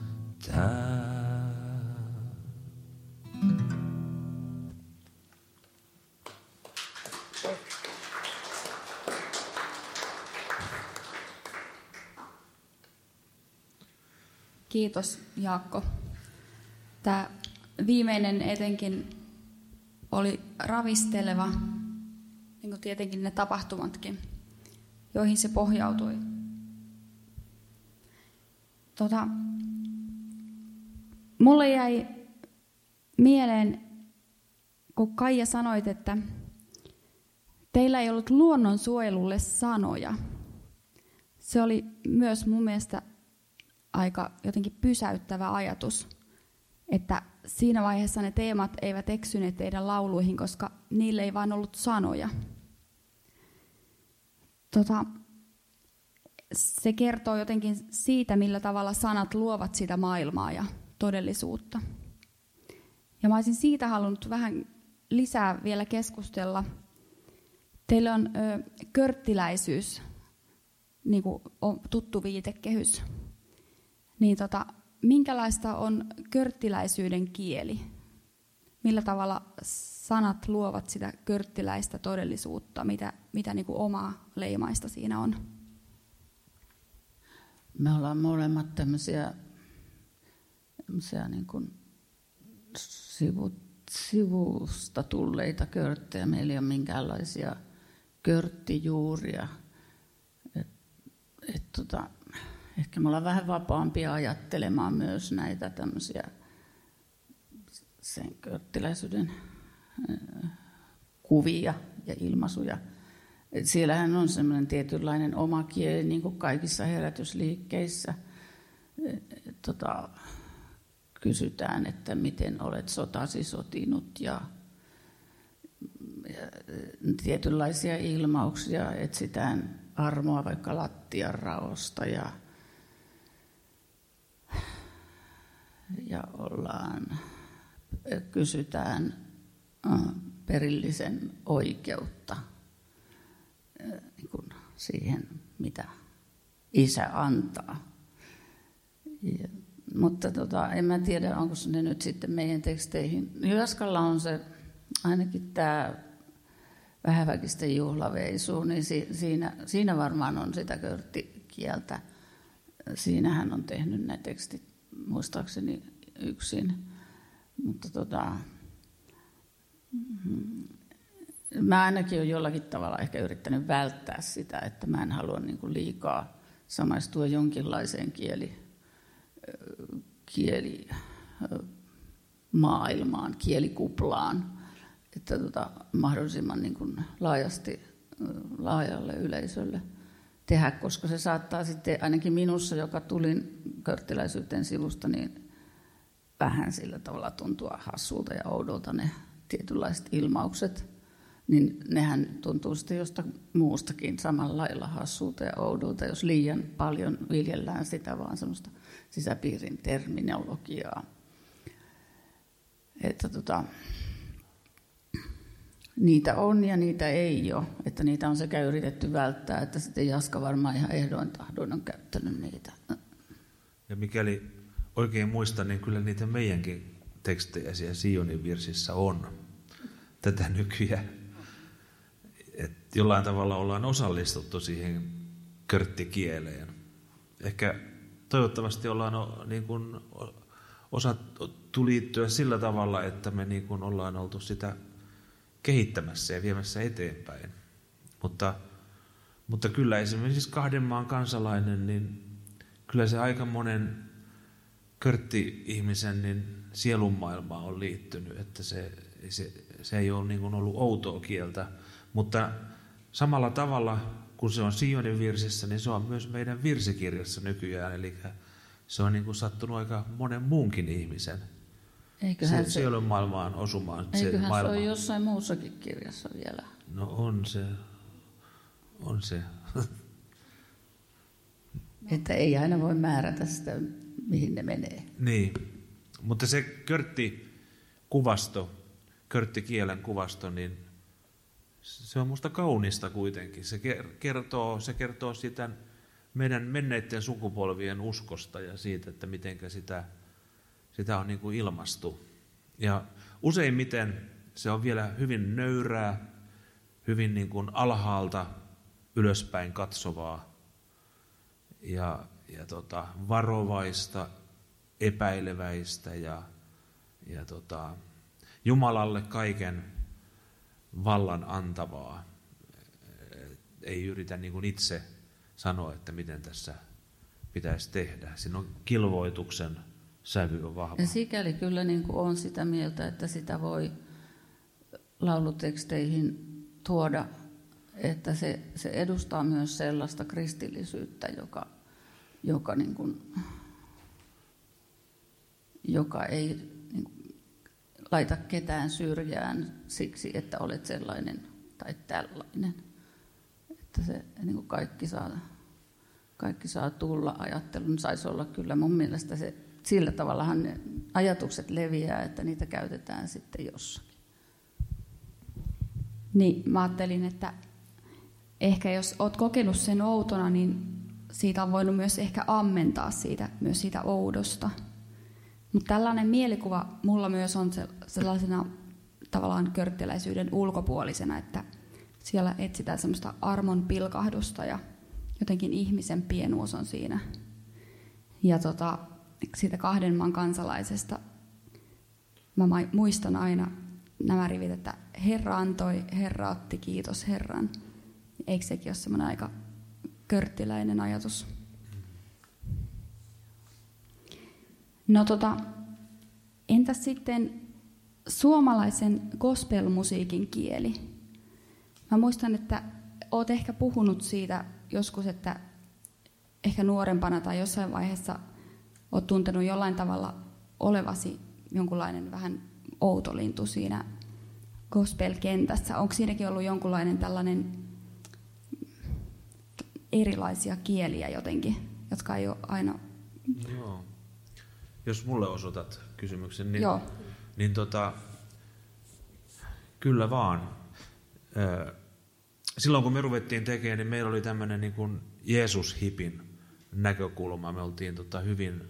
Kiitos Jaakko. Tämä viimeinen etenkin oli ravisteleva, niin kuin tietenkin ne tapahtumatkin, joihin se pohjautui. Tota, mulle jäi mieleen, kun Kaija sanoit, että teillä ei ollut luonnonsuojelulle sanoja. Se oli myös mun mielestä aika jotenkin pysäyttävä ajatus, että siinä vaiheessa ne teemat eivät eksyneet teidän lauluihin, koska niille ei vain ollut sanoja. Tota, se kertoo jotenkin siitä, millä tavalla sanat luovat sitä maailmaa ja todellisuutta. Ja mä olisin siitä halunnut vähän lisää vielä keskustella. Teillä on ö, körttiläisyys, niin kuin on tuttu viitekehys. Niin tota, minkälaista on körttiläisyyden kieli? Millä tavalla sanat luovat sitä körttiläistä todellisuutta? Mitä, mitä niin kuin omaa leimaista siinä on? Me ollaan molemmat tämmöisiä, tämmöisiä niin kuin sivu, sivusta tulleita körttejä. Meillä ei ole minkäänlaisia körttijuuria. Et, et tota, ehkä me ollaan vähän vapaampia ajattelemaan myös näitä tämmöisiä sen körttiläisyyden kuvia ja ilmaisuja. Et siellähän on semmoinen tietynlainen oma kieli, niin kuin kaikissa herätysliikkeissä. Et, tota, kysytään, että miten olet sotasi sotinut ja, ja tietynlaisia ilmauksia etsitään armoa vaikka lattian raosta ja, ja ollaan, kysytään perillisen oikeutta niin kuin siihen, mitä isä antaa. Ja mutta tota, en mä tiedä, onko se nyt sitten meidän teksteihin. Jyväskällä on se, ainakin tämä vähäväkisten juhlaveisu, niin si, siinä, siinä varmaan on sitä körttikieltä. Siinähän on tehnyt ne tekstit muistaakseni yksin. Mutta tota, mm, mä ainakin olen jollakin tavalla ehkä yrittänyt välttää sitä, että mä en halua niin kuin liikaa samaistua jonkinlaiseen kieli kielimaailmaan, kielikuplaan, että tota, mahdollisimman niin kuin laajasti laajalle yleisölle tehdä, koska se saattaa sitten ainakin minussa, joka tulin körttiläisyyteen sivusta, niin vähän sillä tavalla tuntua hassulta ja oudolta ne tietynlaiset ilmaukset, niin nehän tuntuu sitten jostain muustakin samalla lailla hassulta ja oudolta, jos liian paljon viljellään sitä vaan semmoista sisäpiirin terminologiaa. Että tota, niitä on ja niitä ei ole. Että niitä on sekä yritetty välttää, että sitten Jaska varmaan ihan ehdoin tahdoin on käyttänyt niitä. Ja mikäli oikein muistan, niin kyllä niitä meidänkin tekstejä siellä Sionin virsissä on tätä [laughs] nykyään. Et jollain tavalla ollaan osallistuttu siihen körttikieleen. Ehkä toivottavasti ollaan niin kuin, osattu liittyä sillä tavalla, että me niin kuin ollaan oltu sitä kehittämässä ja viemässä eteenpäin. Mutta, mutta kyllä esimerkiksi kahden maan kansalainen, niin kyllä se aika monen körtti-ihmisen niin sielunmaailmaan on liittynyt, että se, se, se ei ole niin kuin ollut outoa kieltä, mutta samalla tavalla kun se on Sionin virsissä, niin se on myös meidän virsikirjassa nykyään, eli se on niin kuin sattunut aika monen muunkin ihmisen eiköhän se, se, sielun maailmaan osumaan. Eiköhän se, maailma. se ole jossain muussakin kirjassa vielä. No on se, on se. Että ei aina voi määrätä sitä, mihin ne menee. Niin, mutta se körtti-kuvasto, körtti-kielen kuvasto, niin se on musta kaunista kuitenkin. Se kertoo, se kertoo sitä meidän menneiden sukupolvien uskosta ja siitä, että miten sitä, sitä on niin kuin ilmastu. Ja useimmiten se on vielä hyvin nöyrää, hyvin niin kuin alhaalta ylöspäin katsovaa ja, ja tota, varovaista epäileväistä ja, ja tota, Jumalalle kaiken vallan antavaa. Ei yritä niin kuin itse sanoa, että miten tässä pitäisi tehdä. Siinä on kilvoituksen sävy on vahva. Ja sikäli kyllä niin kuin on sitä mieltä, että sitä voi lauluteksteihin tuoda, että se, se edustaa myös sellaista kristillisyyttä, joka, joka, niin kuin, joka ei niin kuin, laita ketään syrjään siksi, että olet sellainen tai tällainen. Että se niin kuin kaikki, saa, kaikki saa tulla ajattelun. Saisi olla kyllä mun mielestä se, sillä tavallahan ne ajatukset leviää, että niitä käytetään sitten jossakin. Niin, mä ajattelin, että ehkä jos oot kokenut sen outona, niin siitä on voinut myös ehkä ammentaa siitä, myös siitä oudosta. Mutta tällainen mielikuva mulla myös on sellaisena tavallaan körttiläisyyden ulkopuolisena, että siellä etsitään semmoista armon pilkahdusta ja jotenkin ihmisen pienuus on siinä. Ja tota, siitä kahden maan kansalaisesta mä muistan aina nämä rivit, että Herra antoi, Herra otti, kiitos Herran. Eikö sekin ole semmoinen aika körttiläinen ajatus? No tota, entäs sitten suomalaisen gospelmusiikin kieli? Mä muistan, että oot ehkä puhunut siitä joskus, että ehkä nuorempana tai jossain vaiheessa oot tuntenut jollain tavalla olevasi jonkunlainen vähän outolintu siinä gospel-kentässä. Onko siinäkin ollut jonkunlainen tällainen erilaisia kieliä jotenkin, jotka ei ole aina... Joo. Jos mulle osoitat kysymyksen, niin, Joo. niin tota, kyllä vaan. Silloin kun me ruvettiin tekemään, niin meillä oli tämmöinen niin kuin Jeesus-hipin näkökulma. Me oltiin tota hyvin,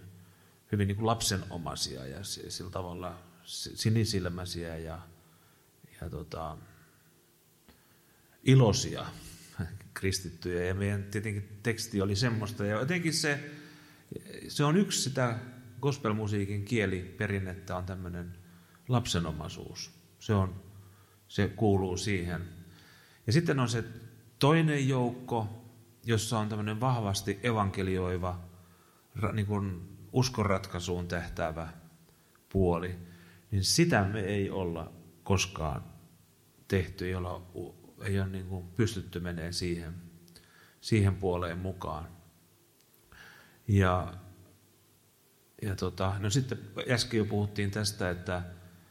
hyvin niin kuin lapsenomaisia ja sillä tavalla sinisilmäisiä ja, ja tota, iloisia kristittyjä. Ja meidän tietenkin teksti oli semmoista. Ja jotenkin se, se on yksi sitä gospelmusiikin kieliperinnettä on tämmöinen lapsenomaisuus. Se, on, se kuuluu siihen. Ja sitten on se toinen joukko, jossa on tämmöinen vahvasti evankelioiva, niin kuin uskonratkaisuun tähtäävä puoli niin sitä me ei olla koskaan tehty, ei, olla, ei ole niin kuin pystytty menemään siihen, siihen puoleen mukaan. Ja, ja tota, no sitten äsken jo puhuttiin tästä, että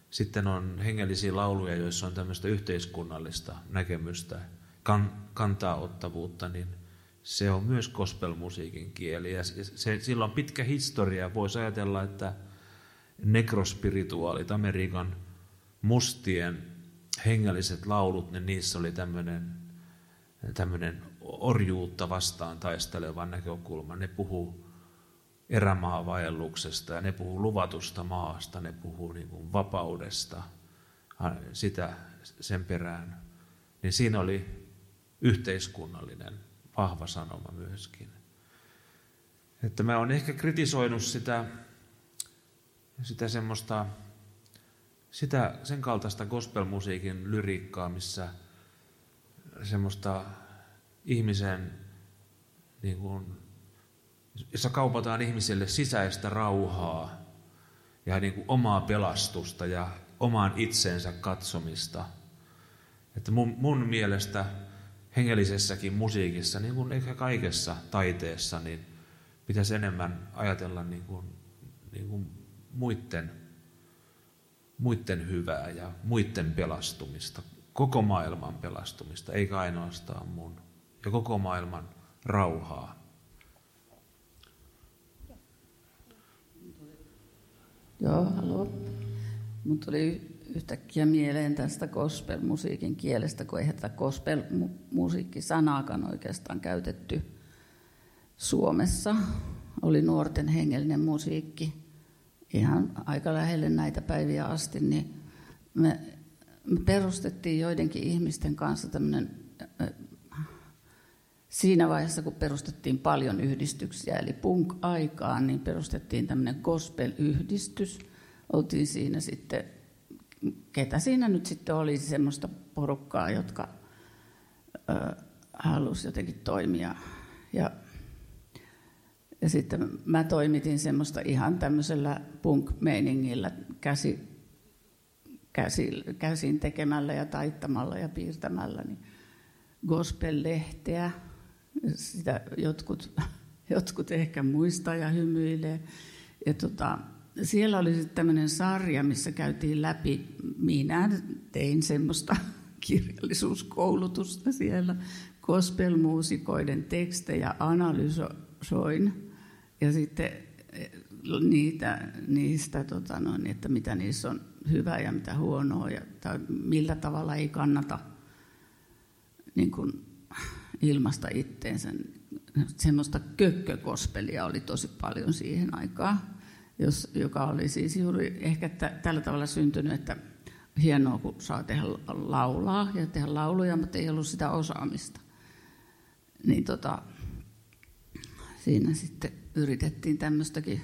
sitten on hengellisiä lauluja, joissa on tämmöistä yhteiskunnallista näkemystä, kan, kantaa ottavuutta, niin se on myös gospelmusiikin kieli. Ja se, sillä on pitkä historia. Voisi ajatella, että nekrospirituaalit, Amerikan mustien hengelliset laulut, niin niissä oli tämmöinen, tämmöinen orjuutta vastaan taisteleva näkökulma. Ne puhuu erämaavaelluksesta ja ne puhuu luvatusta maasta, ne puhuu niin vapaudesta, sitä sen perään. Niin siinä oli yhteiskunnallinen vahva sanoma myöskin. Että mä oon ehkä kritisoinut sitä sitä semmoista, sitä, sen kaltaista gospelmusiikin lyriikkaa, missä semmoista ihmisen, niin kuin, jossa kaupataan ihmiselle sisäistä rauhaa ja niin kuin omaa pelastusta ja omaan itsensä katsomista. Että mun, mun mielestä hengellisessäkin musiikissa, niin kuin ehkä kaikessa taiteessa, niin pitäisi enemmän ajatella niin kuin, niin kuin muiden, muiden hyvää ja muiden pelastumista, koko maailman pelastumista, eikä ainoastaan mun, ja koko maailman rauhaa. Joo, haloo. Mun tuli yhtäkkiä mieleen tästä gospel-musiikin kielestä, kun ei tätä gospel-musiikkisanaakaan oikeastaan käytetty Suomessa. Oli nuorten hengellinen musiikki ihan aika lähelle näitä päiviä asti, niin me, me perustettiin joidenkin ihmisten kanssa tämmöinen siinä vaiheessa, kun perustettiin paljon yhdistyksiä, eli punk-aikaan, niin perustettiin tämmöinen gospel-yhdistys. Oltiin siinä sitten, ketä siinä nyt sitten oli semmoista porukkaa, jotka ö, halusi jotenkin toimia. Ja, ja sitten mä toimitin semmoista ihan tämmöisellä punk-meiningillä käsi, käsi, käsin tekemällä ja taittamalla ja piirtämällä. Niin gospel-lehteä. Sitä jotkut, [laughs] jotkut ehkä muistaa ja hymyilee. Ja tota, siellä oli sitten tämmöinen sarja, missä käytiin läpi, minä tein semmoista [laughs] kirjallisuuskoulutusta siellä, gospelmuusikoiden tekstejä analysoin ja sitten eh, niitä, niistä, tota noin, että mitä niissä on hyvää ja mitä huonoa ja tai millä tavalla ei kannata – niin kuin ilmasta itteensä. Semmoista kökkökospelia oli tosi paljon siihen aikaan, jos, joka oli siis juuri ehkä t- tällä tavalla syntynyt, että hienoa kun saa tehdä laulaa ja tehdä lauluja, mutta ei ollut sitä osaamista. Niin tota, siinä sitten yritettiin tämmöistäkin,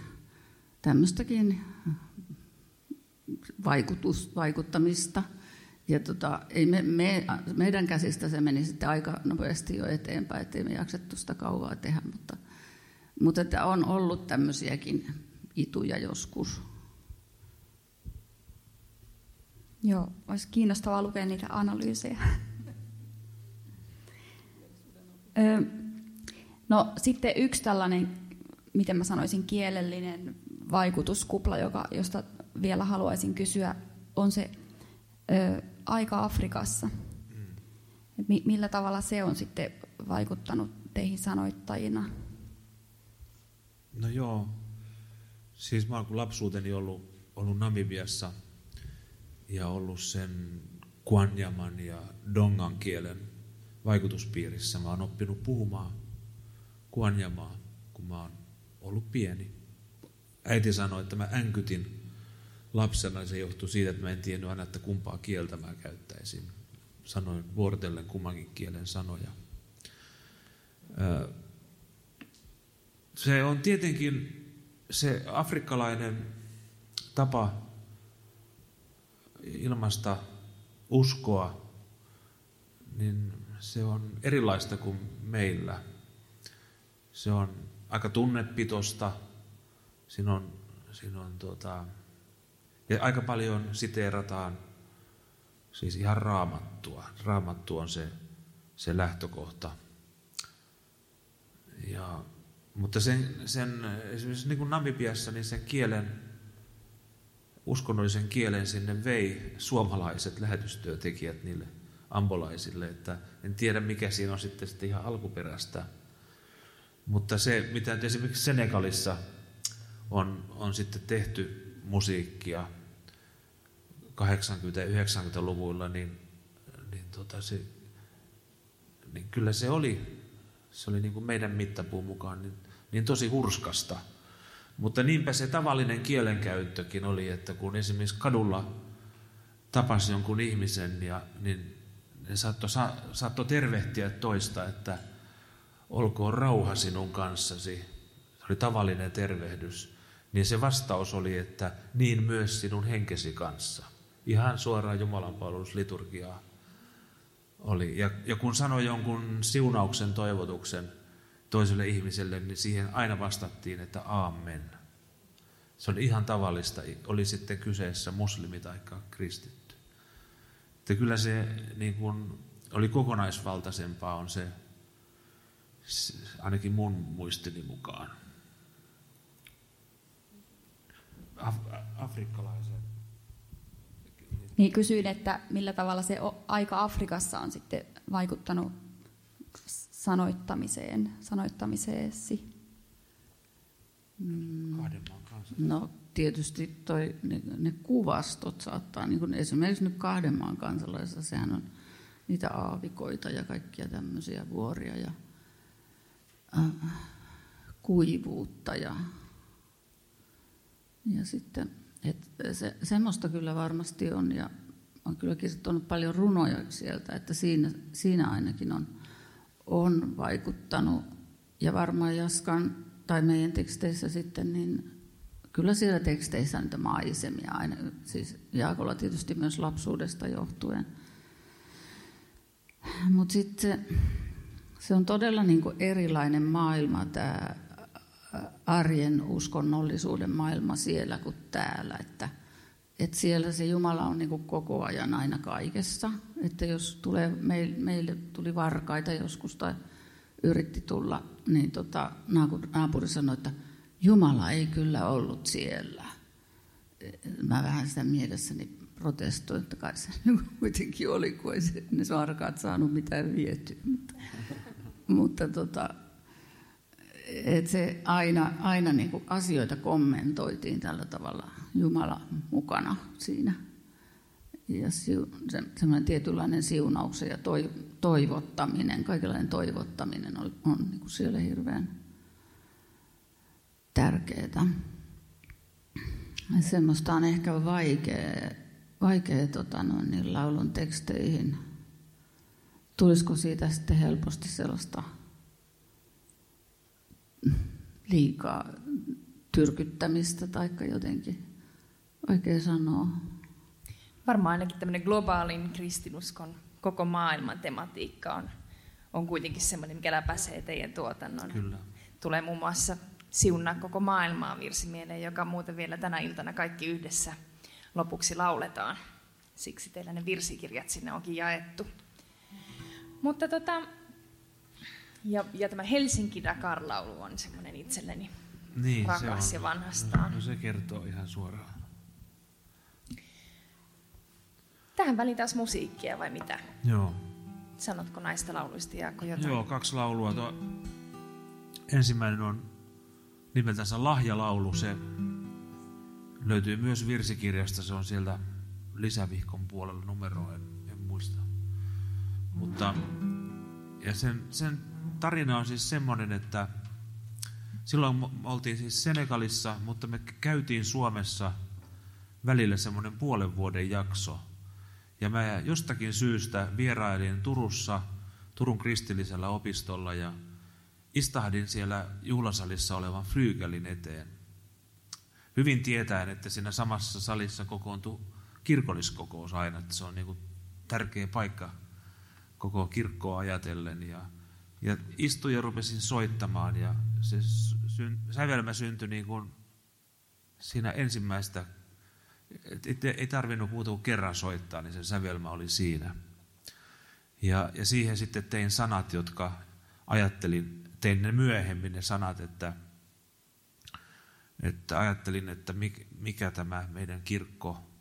tämmöistäkin vaikutus, vaikuttamista – ja tota, ei me, me, meidän käsistä se meni sitten aika nopeasti jo eteenpäin, ettei me jaksettu sitä kauaa tehdä, mutta, mutta että on ollut tämmöisiäkin ituja joskus. Joo, olisi kiinnostavaa lukea niitä analyysejä. no sitten yksi tällainen, miten mä sanoisin, kielellinen vaikutuskupla, joka, josta vielä haluaisin kysyä, on se ö, aika Afrikassa. Mm. Mi- millä tavalla se on sitten vaikuttanut teihin sanoittajina? No joo, siis mä oon lapsuuteni ollut, ollut Namibiassa ja ollut sen Kwanjaman ja Dongan kielen vaikutuspiirissä. Mä oon oppinut puhumaan Kwanjamaa, kun mä oon ollut pieni. Äiti sanoi, että mä änkytin lapsena se johtui siitä, että mä en tiennyt aina, että kumpaa kieltä mä käyttäisin. Sanoin vuorotellen kummankin kielen sanoja. Se on tietenkin se afrikkalainen tapa ilmasta uskoa, niin se on erilaista kuin meillä. Se on aika tunnepitosta, siinä on, siinä on tuota, ja aika paljon siteerataan siis ihan raamattua. Raamattu on se, se lähtökohta. Ja, mutta sen, sen, esimerkiksi niin kuin Namibiassa, niin sen kielen, uskonnollisen kielen sinne vei suomalaiset lähetystyötekijät niille ambolaisille, että en tiedä mikä siinä on sitten, sitten ihan alkuperäistä. Mutta se, mitä esimerkiksi Senegalissa on, on sitten tehty musiikkia 80-90-luvuilla, niin, niin, tota se, niin kyllä se oli, se oli niin kuin meidän mittapuun mukaan niin, niin tosi hurskasta. Mutta niinpä se tavallinen kielenkäyttökin oli, että kun esimerkiksi kadulla tapasi jonkun ihmisen, ja, niin ne saattoi, sa, saattoi tervehtiä toista, että olkoon rauha sinun kanssasi. Se oli tavallinen tervehdys. Niin se vastaus oli, että niin myös sinun henkesi kanssa. Ihan suoraan Jumalan palvelusliturgiaa oli. Ja, ja kun sanoi jonkun siunauksen toivotuksen toiselle ihmiselle, niin siihen aina vastattiin, että aamen. Se oli ihan tavallista, oli sitten kyseessä muslimi tai kristitty. Että kyllä se niin kuin, oli kokonaisvaltaisempaa on se, ainakin mun muistini mukaan. Af- afrikkalaisen niin kysyin, että millä tavalla se aika Afrikassa on sitten vaikuttanut sanoittamiseen, sanoittamiseesi. Mm. No tietysti toi, ne, ne kuvastot saattaa, niin kuin esimerkiksi nyt kahden maan kansalaisessa, sehän on niitä aavikoita ja kaikkia tämmöisiä vuoria ja äh, kuivuutta ja, ja sitten että se, semmoista kyllä varmasti on ja olen kyllä kirjoittanut paljon runoja sieltä, että siinä, siinä ainakin on on vaikuttanut. Ja varmaan Jaskan tai meidän teksteissä sitten, niin kyllä siellä teksteissä niitä maisemia aina, siis Jaakolla tietysti myös lapsuudesta johtuen. Mutta sitten se, se on todella niin kuin erilainen maailma, tämä arjen uskonnollisuuden maailma siellä kuin täällä. Että, että siellä se Jumala on niin kuin koko ajan aina kaikessa. Että jos tulee, meille, meille tuli varkaita joskus tai yritti tulla, niin tota, naapuri sanoi, että Jumala ei kyllä ollut siellä. Mä vähän sitä mielessäni protestoin, että kai se [laughs] kuitenkin oli, kun ei ne varkaat saanut mitään vietyä. Mutta, mutta tota, et se aina, aina niin kuin asioita kommentoitiin tällä tavalla Jumala mukana siinä. Ja se, semmoinen tietynlainen siunauksen ja toi, toivottaminen, kaikenlainen toivottaminen on, on niin kuin siellä hirveän tärkeää. Semmoista on ehkä vaikea, vaikea tota, noin, niin laulun teksteihin. Tulisiko siitä sitten helposti sellaista liikaa tyrkyttämistä tai jotenkin vaikea sanoa. Varmaan ainakin tämmöinen globaalin kristinuskon koko maailman tematiikka on, on kuitenkin semmoinen, mikä läpäisee teidän tuotannon. Kyllä. Tulee muun muassa siunaa koko maailmaa virsimieleen, joka muuten vielä tänä iltana kaikki yhdessä lopuksi lauletaan. Siksi teillä ne virsikirjat sinne onkin jaettu. Mutta tota, ja, ja tämä Helsinki Dakar-laulu on semmoinen itselleni niin, rakas se on. ja vanhastaan. No, se kertoo ihan suoraan. Tähän väliin taas musiikkia vai mitä? Joo. Sanotko näistä lauluista Jaakko jotain? Joo, kaksi laulua. Tuo ensimmäinen on nimeltänsä Lahjalaulu. Se löytyy myös virsikirjasta. Se on sieltä lisävihkon puolella muista. Mutta ja sen, sen tarina on siis semmoinen, että silloin me oltiin siis Senegalissa, mutta me käytiin Suomessa välillä semmoinen puolen vuoden jakso. Ja mä jostakin syystä vierailin Turussa, Turun kristillisellä opistolla ja istahdin siellä juhlasalissa olevan Flygelin eteen. Hyvin tietäen, että siinä samassa salissa kokoontui kirkolliskokous aina, että se on niin kuin tärkeä paikka koko kirkkoa ajatellen. Ja ja istuin ja rupesin soittamaan ja se sävelmä syntyi niin kuin siinä ensimmäistä, et, ei tarvinnut muuta kuin kerran soittaa, niin se sävelmä oli siinä. Ja, ja siihen sitten tein sanat, jotka ajattelin, tein ne myöhemmin ne sanat, että, että ajattelin, että mikä tämä meidän kirkko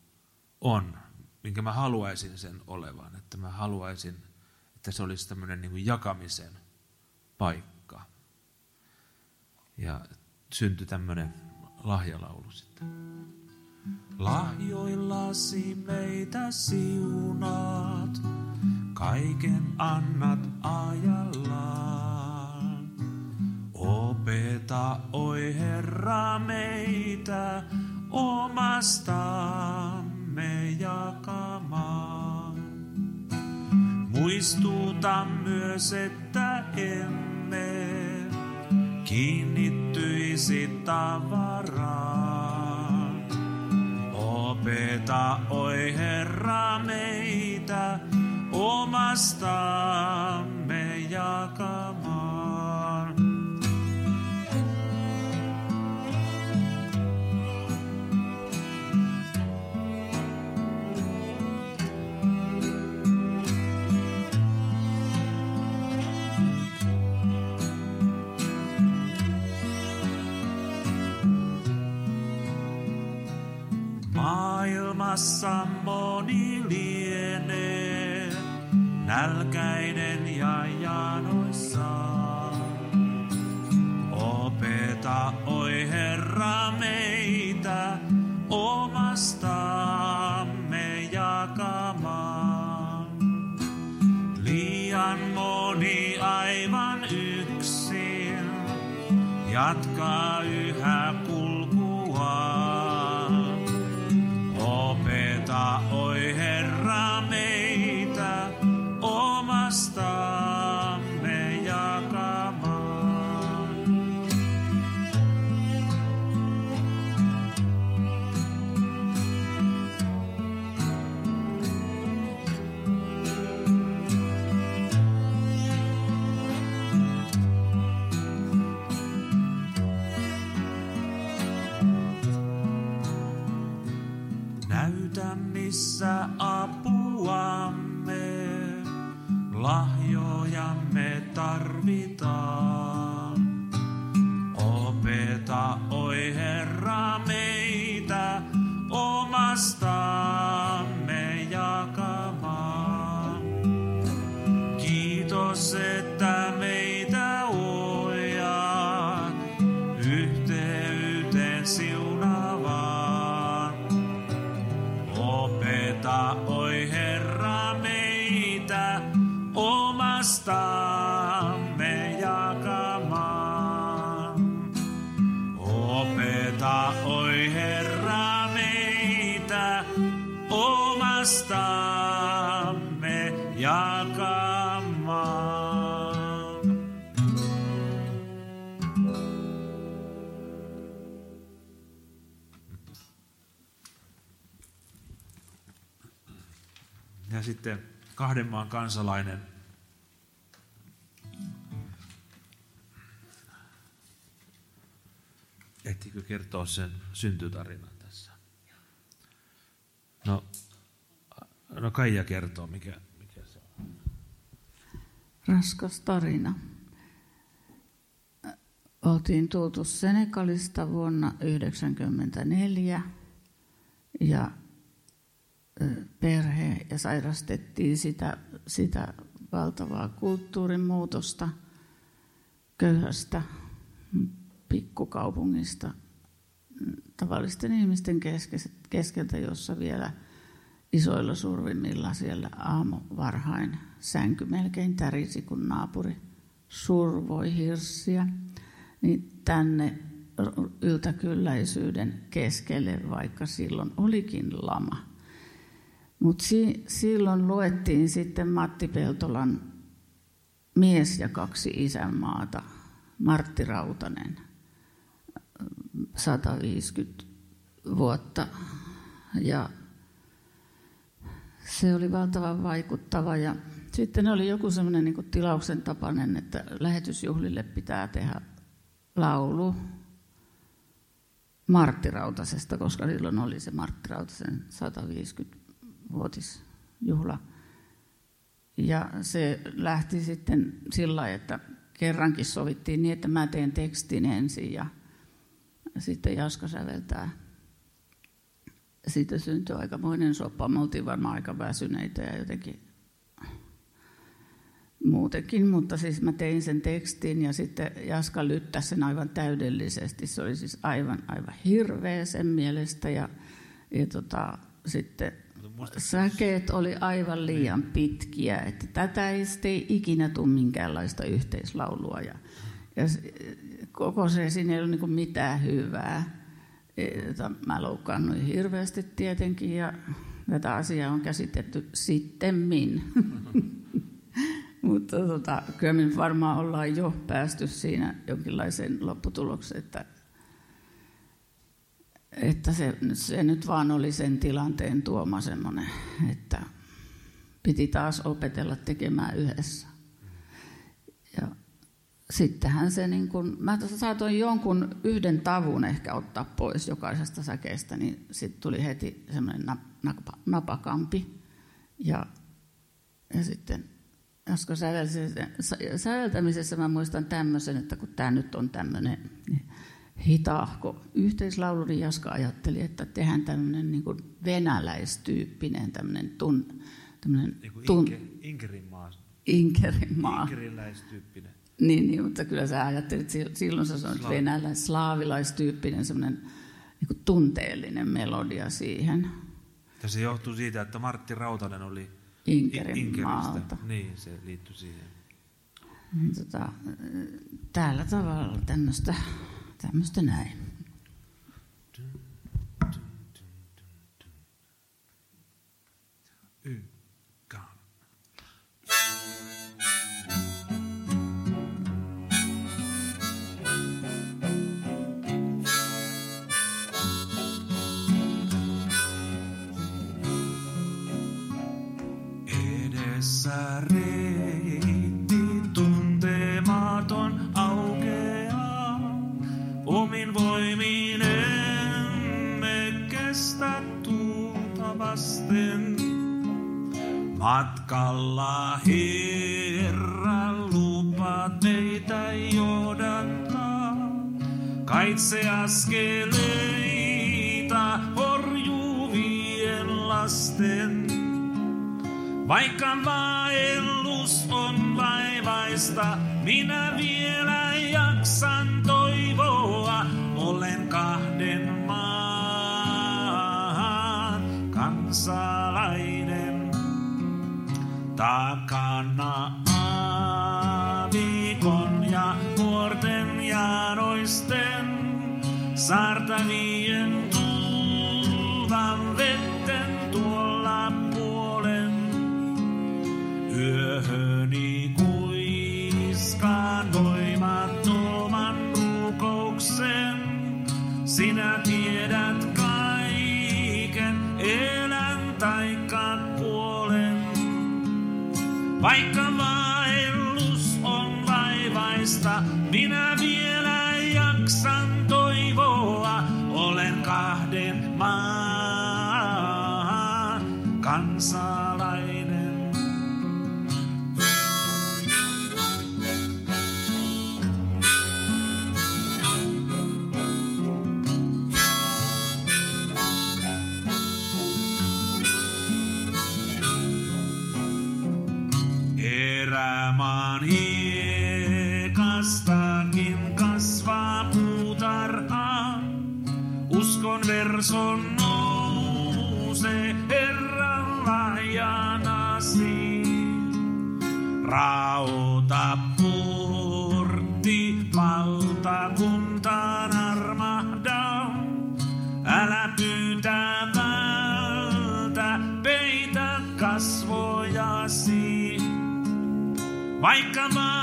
on, minkä mä haluaisin sen olevan, että mä haluaisin, että se olisi tämmöinen niin kuin jakamisen paikka. Ja syntyi tämmöinen lahjalaulu sitten. Lahjoillasi meitä siunaat, kaiken annat ajallaan. Opeta, oi Herra, meitä omastamme jakamaan. Muistuta myös, että emme kiinnittyisi tavaraan. Opeta, oi Herra, meitä omastamme jakamaan. Maailmassa moni lienee nälkäinen ja janoissaan. Opeta, oi Herra, meitä omastamme jakamaan. Liian moni aivan yksin jatkaa yhä and see sitten kahden maan kansalainen ehtikö kertoa sen syntytarinan tässä? No, no Kaija kertoo, mikä, mikä se on. Raskas tarina. Oltiin tultu Senegalista vuonna 1994 ja perhe ja sairastettiin sitä, sitä valtavaa kulttuurin muutosta köyhästä mm, pikkukaupungista mm, tavallisten ihmisten keskeltä, jossa vielä isoilla survimmilla siellä aamu varhain sänky melkein tärisi, kun naapuri survoi hirssiä, niin tänne yltäkylläisyyden keskelle, vaikka silloin olikin lama. Mutta si- silloin luettiin sitten Matti Peltolan Mies ja kaksi isänmaata, Martti Rautanen, 150 vuotta. Ja se oli valtavan vaikuttava. Ja sitten oli joku semmoinen niin tilauksen tapainen, että lähetysjuhlille pitää tehdä laulu Martti Rautasesta, koska silloin oli se Martti Rautasen 150-vuotisjuhla. Ja se lähti sitten sillä että kerrankin sovittiin niin, että mä teen tekstin ensin ja sitten Jaska säveltää. Siitä syntyi aikamoinen soppa. Me oltiin varmaan aika väsyneitä ja jotenkin muutenkin, mutta siis mä tein sen tekstin ja sitten Jaska lyttäsi sen aivan täydellisesti. Se oli siis aivan, aivan hirveä sen mielestä ja, ja tota, sitten säkeet oli aivan liian pitkiä, että tätä ei sitten ikinä tule minkäänlaista yhteislaulua ja, ja koko se, siinä ei ole niin mitään hyvää. Jota mä loukkaannuin hirveästi tietenkin ja tätä asiaa on käsitetty sittemmin. [laughs] Mutta tota, kyllä me varmaan ollaan jo päästy siinä jonkinlaiseen lopputulokseen, että, että se, se nyt vaan oli sen tilanteen tuoma semmoinen, että piti taas opetella tekemään yhdessä. Ja sittenhän se, niin kun, mä saatoin jonkun yhden tavun ehkä ottaa pois jokaisesta säkeestä, niin sitten tuli heti semmoinen napa, napakampi. Ja, ja sitten Jaska säveltämisessä mä muistan tämmöisen, että kun tämä nyt on tämmöinen niin hitaahko yhteislaulu, niin Jaska ajatteli, että tehdään tämmöinen niin venäläistyyppinen tämmöinen tun, tämmöinen Niin tun, Inke, Inkerinmaa. Inkerinmaa. Inkeriläistyyppinen. Niin, niin, mutta kyllä sä ajattelit, että silloin sä sanoit Slaavi. venäläis, slaavilaistyyppinen semmoinen niin tunteellinen melodia siihen Ja se johtuu siitä, että Martti Rautanen oli Inkerin. Inkeristä. Niin, se liittyi siihen. Niin, tota, täällä tavalla tämmöistä, tämmöistä näin. Edessä Vastaan. Matkalla Herra lupa teitä johdattaa. Kaitse askeleita horjuvien lasten. Vaikka vaellus on vaivaista, minä vielä jaksan toivoa. Olen kahden kansalainen. Takana aavikon ja nuorten ja noisten saartavien tulvan vetten tuolla puolen. Yöhöni kuiskaan voimattoman rukouksen. Sinä tiedät Vaikka vaellus on vaivaista, minä vielä jaksan toivoa. Olen kahden maan kansalainen. Vaikka vaellus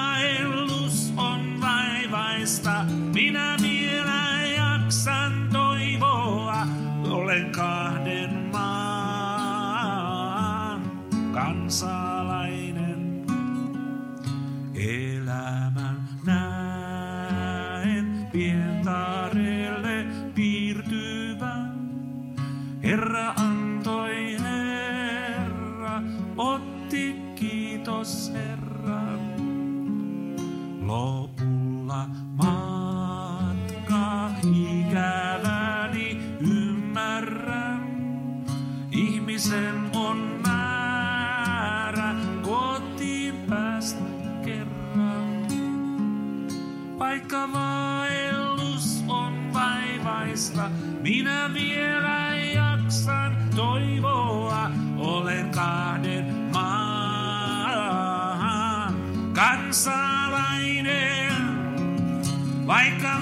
kansalainen. Vaikka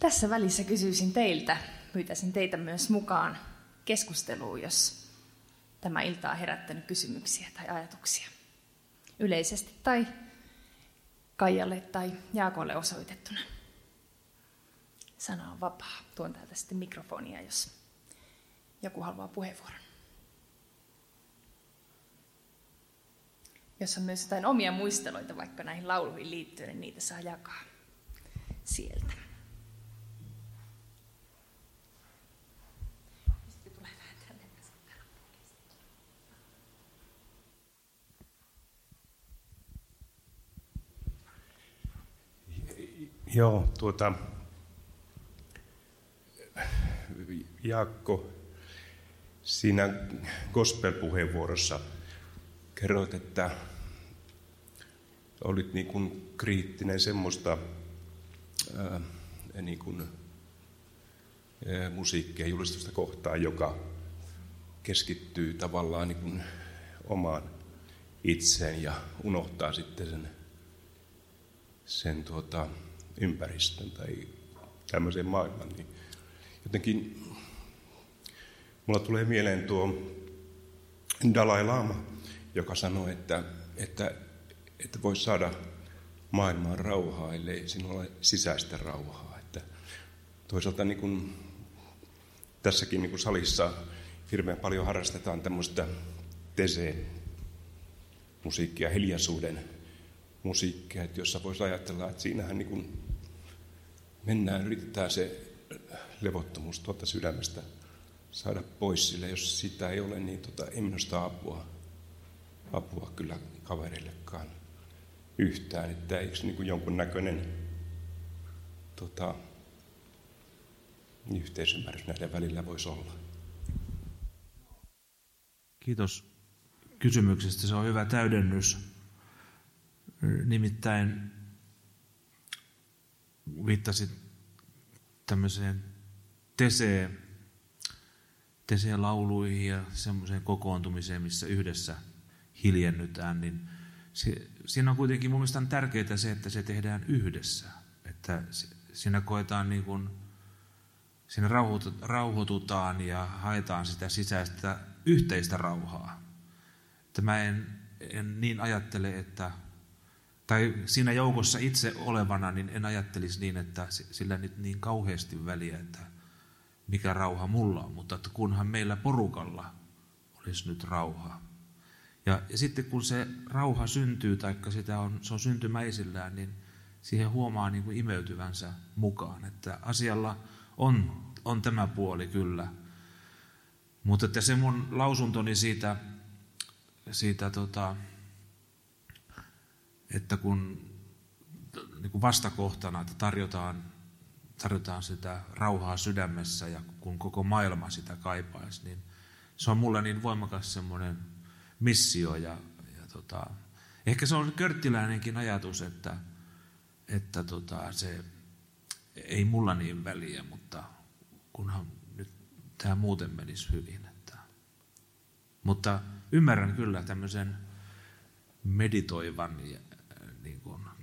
Tässä välissä kysyisin teiltä, pyytäisin teitä myös mukaan keskusteluun, jos tämä ilta on herättänyt kysymyksiä tai ajatuksia. Yleisesti tai Kaijalle tai Jaakolle osoitettuna. Sana on vapaa. Tuon täältä sitten mikrofonia, jos joku haluaa puheenvuoron. Jos on myös jotain omia muisteloita vaikka näihin lauluihin liittyen, niin niitä saa jakaa sieltä. Joo, tuota, Jaakko, siinä gospel-puheenvuorossa kerroit, että olit niin kuin kriittinen semmoista ää, niin kuin, ää, musiikkia julistusta kohtaan, joka keskittyy tavallaan niin kuin omaan itseen ja unohtaa sitten sen, sen tuota, ympäristön tai tämmöisen maailman, niin jotenkin mulla tulee mieleen tuo Dalai Lama, joka sanoi, että, että, että voi saada maailmaan rauhaa, ellei sinulla ole sisäistä rauhaa. Että toisaalta niin kuin tässäkin niin kuin salissa hirveän paljon harrastetaan tämmöistä teseen musiikkia, hiljaisuuden musiikkia, että jossa voisi ajatella, että siinähän niin kuin mennään, yritetään se levottomuus tuolta sydämestä saada pois, sillä jos sitä ei ole, niin tota, ei minusta apua, apua kyllä kavereillekaan yhtään. Että eikö niin kuin jonkun näköinen tota, yhteisymmärrys näiden välillä voisi olla. Kiitos kysymyksestä. Se on hyvä täydennys. Nimittäin viittasit tämmöiseen teseen, teseen lauluihin ja semmoiseen kokoontumiseen, missä yhdessä hiljennytään, niin siinä on kuitenkin mun mielestä tärkeää se, että se tehdään yhdessä. Että siinä koetaan niin kuin, siinä rauhoitutaan ja haetaan sitä sisäistä yhteistä rauhaa. Että mä en, en niin ajattele, että tai siinä joukossa itse olevana, niin en ajattelisi niin, että sillä nyt niin kauheasti väliä, että mikä rauha mulla on, mutta että kunhan meillä porukalla olisi nyt rauhaa. Ja, ja sitten kun se rauha syntyy, tai sitä on, se on syntymäisillään, niin siihen huomaa niin kuin imeytyvänsä mukaan, että asialla on, on tämä puoli kyllä. Mutta että se mun lausuntoni siitä, siitä tota, että kun niin kuin vastakohtana, että tarjotaan, tarjotaan sitä rauhaa sydämessä ja kun koko maailma sitä kaipaisi, niin se on mulle niin voimakas semmoinen missio ja, ja tota, ehkä se on körttiläinenkin ajatus, että, että tota, se ei mulla niin väliä, mutta kunhan nyt tämä muuten menisi hyvin. Että. Mutta ymmärrän kyllä tämmöisen meditoivan ja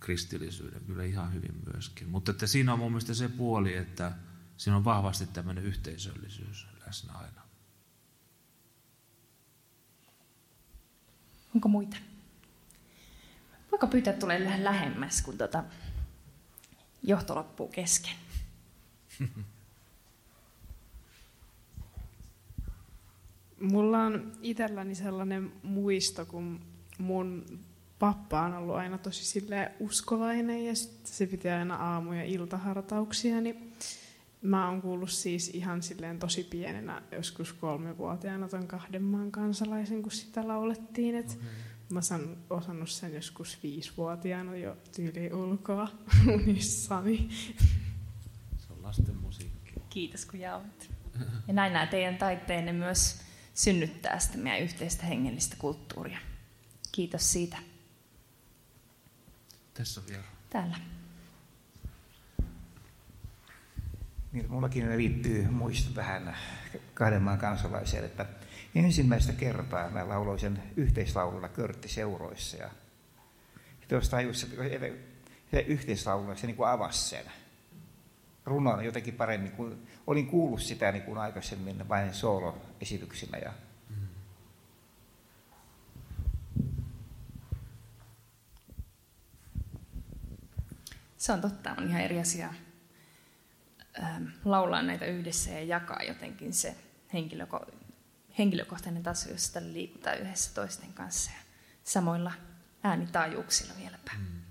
kristillisyyden kyllä ihan hyvin myöskin. Mutta että siinä on mun mielestä se puoli, että siinä on vahvasti tämmöinen yhteisöllisyys läsnä aina. Onko muita? Voiko pyytää tulee vähän lähemmäs, kun tota johto loppuu kesken? Mulla on itselläni sellainen muisto, kun mun pappa on ollut aina tosi sille uskovainen ja se pitää aina aamu- ja iltahartauksia, niin mä oon kuullut siis ihan silleen tosi pienenä, joskus kolmevuotiaana ton kahden maan kansalaisen, kun sitä laulettiin. Et okay. Mä oon osannut sen joskus viisivuotiaana jo tyyli ulkoa [laughs] unissani. Se on lasten musiikki. Kiitos kun jaoit. Ja näin nämä teidän taiteenne myös synnyttää sitä meidän yhteistä hengellistä kulttuuria. Kiitos siitä. Tässä vielä. Täällä. Niin, mullakin liittyy muisto tähän kahden maan kansalaiseen, että ensimmäistä kertaa mä lauloin sen yhteislaululla körttiseuroissa. Ja jostain just se, se yhteislaulu, se niin kuin avasi sen runon jotenkin paremmin, kuin olin kuullut sitä niin kuin aikaisemmin vain sooloesityksinä ja Se on totta, on ihan eri asia ähm, laulaa näitä yhdessä ja jakaa jotenkin se henkilöko- henkilökohtainen taso, jossa tällä liikutaan yhdessä toisten kanssa ja samoilla äänitaajuuksilla vieläpä. Mm.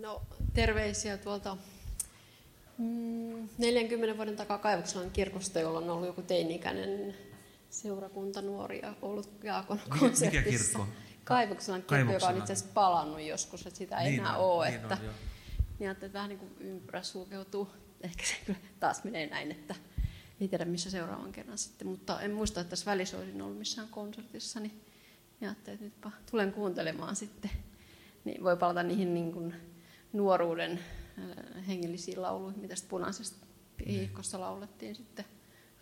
No, terveisiä tuolta 40 mm, vuoden takaa Kaivokselan kirkosta, jolla on ollut joku teini-ikäinen seurakunta nuoria ollut Jaakon konsertissa. Mikä kirkko? Kaivokselan kirkko, joka on itse asiassa palannut joskus, että sitä ei niin enää on, ole. Niin että, on, niin että vähän niin kuin ympyrä sulkeutuu. Ehkä se kyllä taas menee näin, että ei tiedä missä seuraavan kerran sitten. Mutta en muista, että tässä välissä olisin ollut missään konsertissa, niin ajattelin, että nytpä tulen kuuntelemaan sitten. Niin voi palata niihin niin kuin nuoruuden äh, hengellisiin lauluihin, mitä punaisesta piikossa laulettiin sitten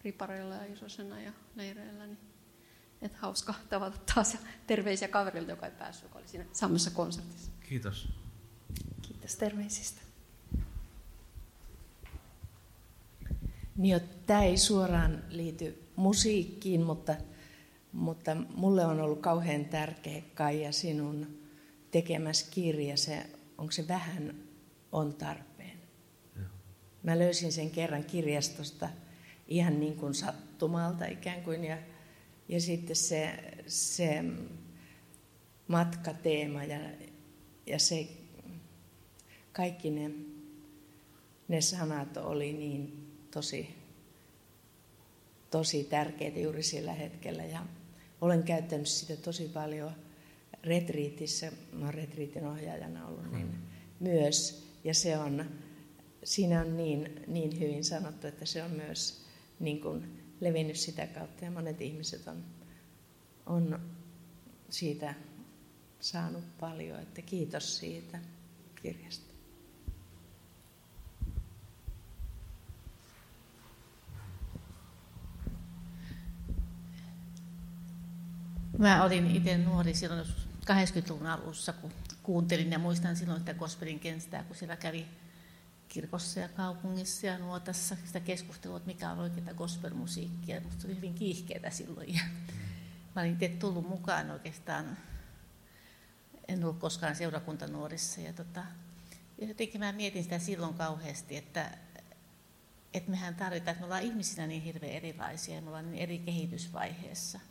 ripareilla ja isosena ja leireillä, niin Et hauska tavata taas ja terveisiä kaverilta, joka ei päässyt, joka oli siinä samassa konsertissa. Kiitos. Kiitos terveisistä. Niin, tämä ei suoraan liity musiikkiin, mutta, mutta mulle on ollut kauhean tärkeä Kaija sinun tekemässä kirja. Se, onko se vähän on tarpeen? Mä löysin sen kerran kirjastosta ihan niin kuin sattumalta ikään kuin. Ja, ja sitten se, se matkateema ja, ja se, kaikki ne, ne sanat oli niin tosi, tosi tärkeitä juuri sillä hetkellä. Ja olen käyttänyt sitä tosi paljon retriitissä, mä olen retriitin ohjaajana ollut, niin myös. Ja se on, siinä on niin, niin hyvin sanottu, että se on myös niin kuin levinnyt sitä kautta ja monet ihmiset on, on siitä saanut paljon, että kiitos siitä kirjasta. Mä olin itse nuori silloin 80-luvun alussa, kun kuuntelin ja muistan silloin sitä gospelin kentää, kun siellä kävi kirkossa ja kaupungissa ja nuotassa sitä keskustelua, että mikä on oikeaa gospelmusiikkia. Musta oli hyvin kiihkeitä silloin. Ja mä olin itse tullut mukaan oikeastaan, en ollut koskaan seurakuntanuorissa. Ja, tota, ja jotenkin mä mietin sitä silloin kauheasti, että, että mehän tarvitaan, että me ollaan ihmisinä niin hirveän erilaisia ja me ollaan niin eri kehitysvaiheessa –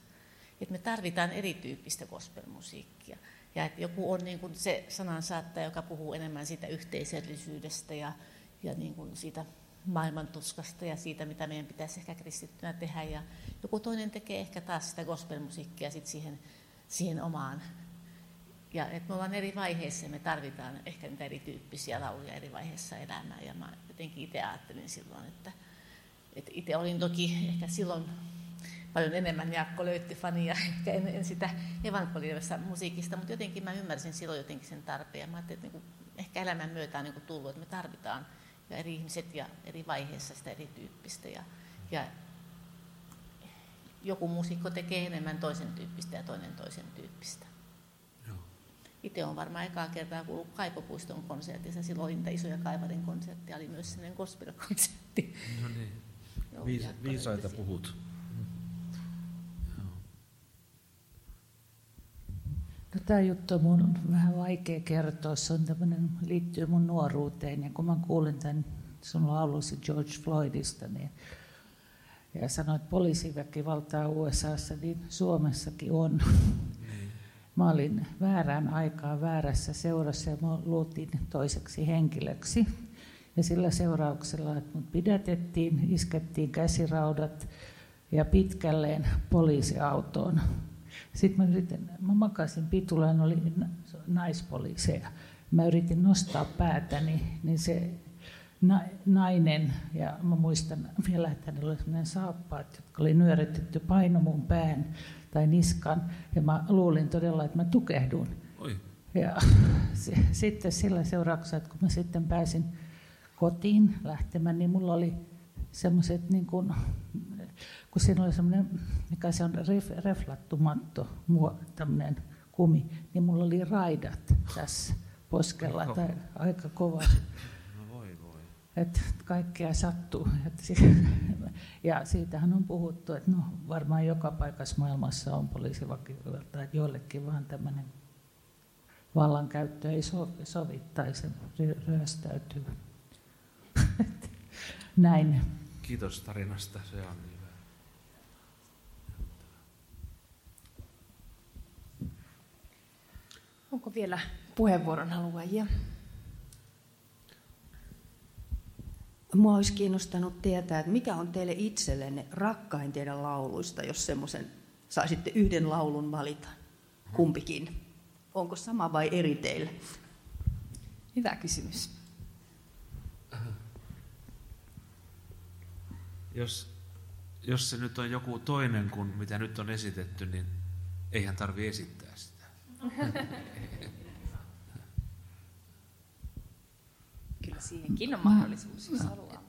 että me tarvitaan erityyppistä gospelmusiikkia. Ja että joku on niin kuin se sanansaattaja, joka puhuu enemmän siitä yhteisöllisyydestä ja, ja niin kuin siitä maailmantuskasta ja siitä, mitä meidän pitäisi ehkä kristittynä tehdä. Ja joku toinen tekee ehkä taas sitä gospelmusiikkia sit siihen, siihen omaan. Ja että me ollaan eri vaiheissa ja me tarvitaan ehkä niitä erityyppisiä lauluja eri vaiheissa elämää. Ja mä jotenkin itse ajattelin silloin, että, että itse olin toki ehkä silloin paljon enemmän Jaakko löytti fania [laughs] ehkä en, en sitä evankeliumista musiikista, mutta jotenkin mä ymmärsin silloin jotenkin sen tarpeen. Mä ajattelin, että niin kuin, ehkä elämän myötä on niin kuin tullut, että me tarvitaan ja eri ihmiset ja eri vaiheissa sitä erityyppistä. Ja, ja joku musiikko tekee enemmän toisen tyyppistä ja toinen toisen tyyppistä. Itse on varmaan ekaa kertaa kuullut Kaipopuiston konsertissa. Silloin niitä isoja Kaivarin konsertteja, oli myös sellainen gospel-konsertti. No niin. Viisa, viisaita puhut. No, tämä juttu on mun vähän vaikea kertoa. Se on tämmönen, liittyy mun nuoruuteen. Ja kun mä kuulin tämän sun laulusi George Floydista, niin ja sanoit, että poliisiväkivaltaa USAssa, niin Suomessakin on. Mä olin väärään aikaan väärässä seurassa ja mä luultiin toiseksi henkilöksi. Ja sillä seurauksella, että mut pidätettiin, iskettiin käsiraudat ja pitkälleen poliisiautoon sitten mä yritin, mä makasin pitulaan, oli naispoliiseja. Mä yritin nostaa päätäni, niin se nainen, ja mä muistan vielä, että hänellä oli sellainen saappaat, jotka oli nyörytetty paino mun pään tai niskan, ja mä luulin todella, että mä tukehdun. Oi. Ja [laughs] se, sitten sillä seurauksella, että kun mä sitten pääsin kotiin lähtemään, niin mulla oli semmoiset niin kuin kun siinä oli semmoinen, mikä se on, ref, reflattu matto, tämmöinen kumi, niin mulla oli raidat tässä poskella, Oho. tai aika kova. No voi voi. Että kaikkea sattuu. Ja siitähän on puhuttu, että no, varmaan joka paikassa maailmassa on poliisivakivalta, että joillekin vaan tämmöinen vallankäyttö ei sovi, sovi tai se ryöstäytyy. [laughs] Näin. Kiitos tarinasta, se on Onko vielä puheenvuoron haluajia? Mua olisi kiinnostanut tietää, että mikä on teille itsellenne rakkain teidän lauluista, jos semmoisen saisitte yhden laulun valita, kumpikin. Onko sama vai eri teille? Hyvä kysymys. Jos, jos se nyt on joku toinen kuin mitä nyt on esitetty, niin eihän tarvi esittää sitä. [laughs] Kyllä siihenkin on mahdollisuus, jos haluaa.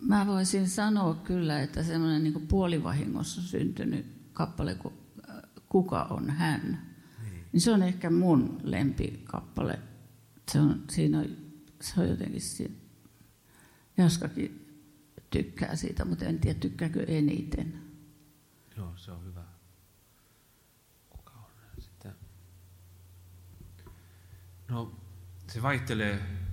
Mä voisin sanoa kyllä, että semmoinen niin puolivahingossa syntynyt kappale kuin kuka on hän. Niin. niin se on ehkä mun lempikappale. Se on, siinä on, se on jotenkin siinä. Jaskakin tykkää siitä, mutta en tiedä tykkääkö eniten. Joo, se on hyvä. Kuka on sitten? No, se vaihtelee.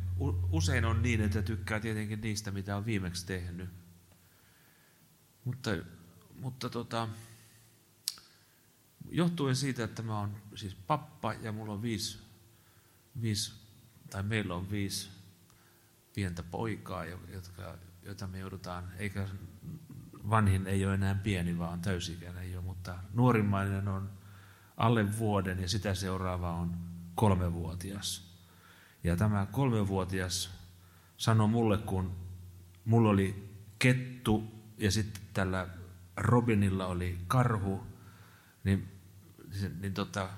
Usein on niin, että tykkää tietenkin niistä, mitä on viimeksi tehnyt. Mutta, mutta tota, johtuen siitä, että mä oon siis pappa ja mulla on viisi, viisi tai meillä on viisi pientä poikaa, jotka, joita me joudutaan, eikä vanhin ei ole enää pieni, vaan täysikäinen jo, mutta nuorimmainen on alle vuoden ja sitä seuraava on kolmevuotias. Ja tämä kolmevuotias sanoi mulle, kun mulla oli kettu ja sitten tällä Robinilla oli karhu, niin, niin tota,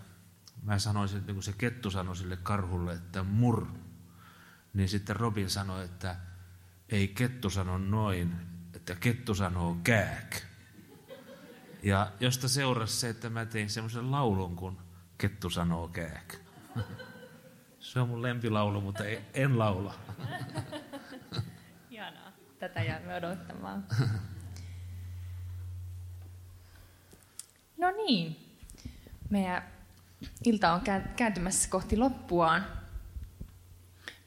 mä sanoisin, että kun se kettu sanoi sille karhulle, että mur, niin sitten Robin sanoi, että ei kettu sano noin, että kettu sanoo kääk. Ja josta seurasi se, että mä tein semmoisen laulun, kun kettu sanoo kääk. [laughs] Se on mun lempilaulu, mutta en laula. [laughs] Hienoa. Tätä jäämme odottamaan. No niin. Meidän ilta on kääntymässä kohti loppuaan.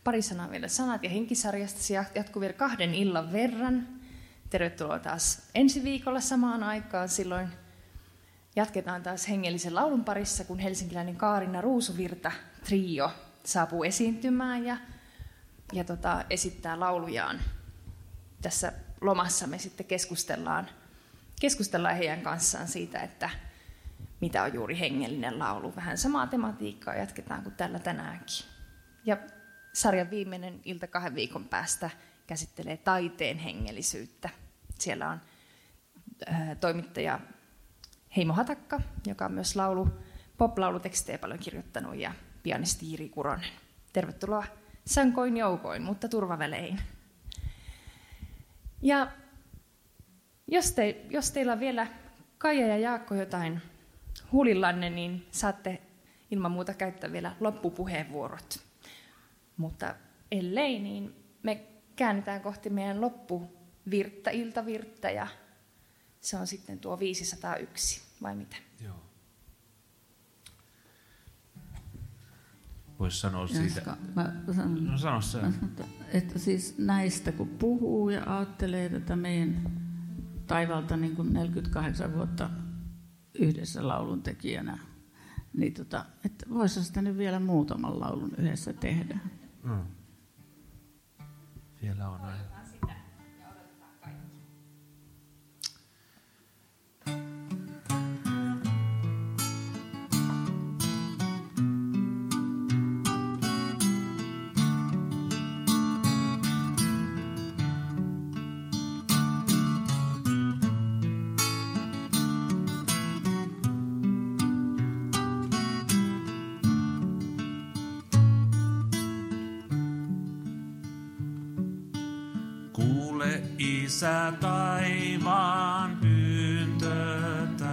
Pari sanaa vielä sanat ja henkisarjasta. Se jatkuu vielä kahden illan verran. Tervetuloa taas ensi viikolla samaan aikaan. Silloin jatketaan taas hengellisen laulun parissa, kun helsinkiläinen Kaarina Ruusuvirta trio saapuu esiintymään ja, ja tota, esittää laulujaan. Tässä lomassa me sitten keskustellaan, keskustellaan heidän kanssaan siitä, että mitä on juuri hengellinen laulu. Vähän samaa tematiikkaa jatketaan kuin tällä tänäänkin. Ja sarjan viimeinen ilta kahden viikon päästä käsittelee taiteen hengellisyyttä. Siellä on toimittaja Heimo Hatakka, joka on myös laulu, pop-laulutekstejä paljon kirjoittanut, ja pianisti Jiri Kuronen. Tervetuloa sankoin joukoin, mutta turvavälein. Ja jos, te, jos teillä on vielä Kaija ja Jaakko jotain huulillanne, niin saatte ilman muuta käyttää vielä loppupuheenvuorot. Mutta ellei, niin me käännetään kohti meidän loppuvirttä, iltavirttä, ja se on sitten tuo 501, vai mitä? Joo. Voisi sanoa Jaska, siitä. Mä sanon, no sano se. Että, että siis näistä kun puhuu ja ajattelee tätä meidän taivalta niin kuin 48 vuotta yhdessä laulun tekijänä, niin tota, että voisi sitä nyt vielä muutaman laulun yhdessä tehdä. Mm. Vielä on aina. Isä taivaan pyyntötä.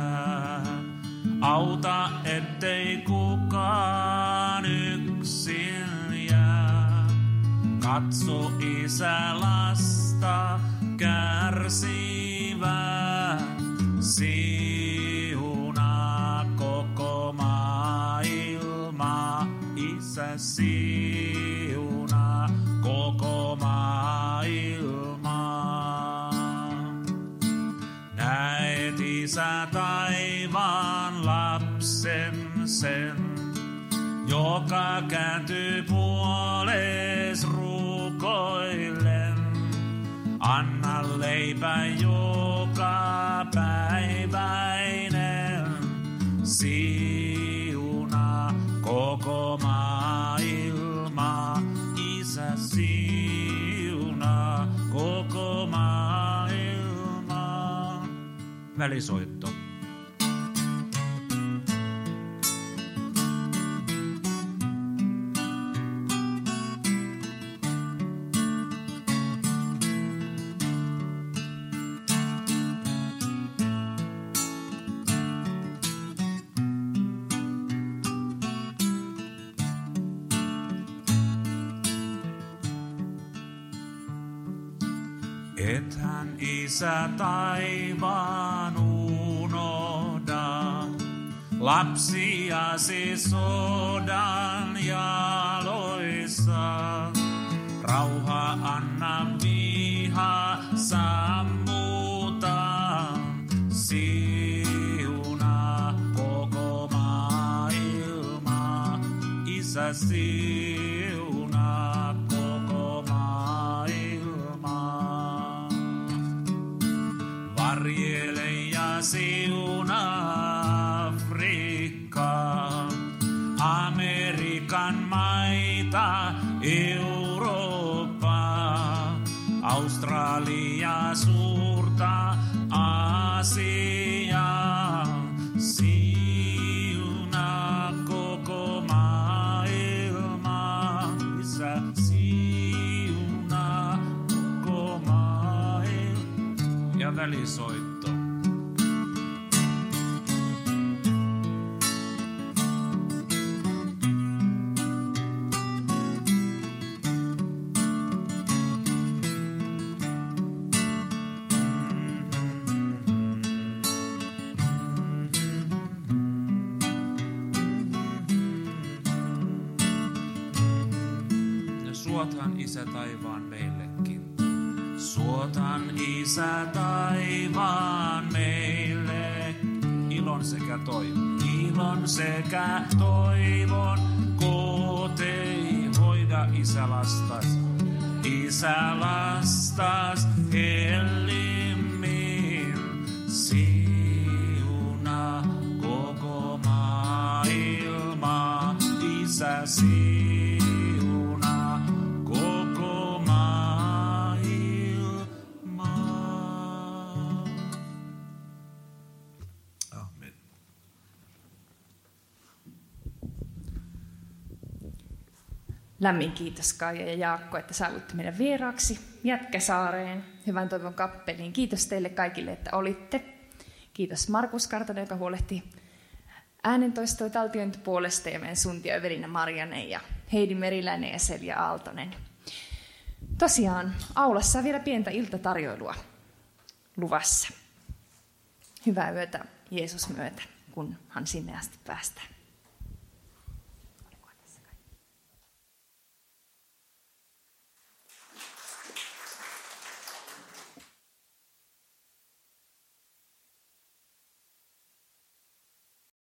Auta, ettei kukaan yksin jää. Katso Isä Leipä joka päiväinen, siuna koko maailma, isä siuna koko maailma välisoitto. Isä taivaan unohda. Lapsiasi sodan jaloissa, rauha anna viha sammuta. Siuna koko maailma, isä maita, Eurooppa, Australia suurta Aasiaa. Siuna koko maailma, isä siuna koko maailma. Ja välisoitto. Isä taivaan meillekin. Suotan isä taivaan meille, Ilon sekä toivon. ilon sekä toivon, kotei Hoida isä lastas. isä lastas hellimmin. Lämmin kiitos Kaija ja Jaakko, että saavuitte meidän vieraaksi Jätkäsaareen, Hyvän toivon kappeliin. Kiitos teille kaikille, että olitte. Kiitos Markus Kartanen, joka huolehti äänentoistoa taltiointi puolesta ja meidän suntia Evelina Marjanen ja Heidi Meriläinen ja Selja Aaltonen. Tosiaan, aulassa on vielä pientä iltatarjoilua luvassa. Hyvää yötä Jeesus myötä, kunhan sinne asti päästään.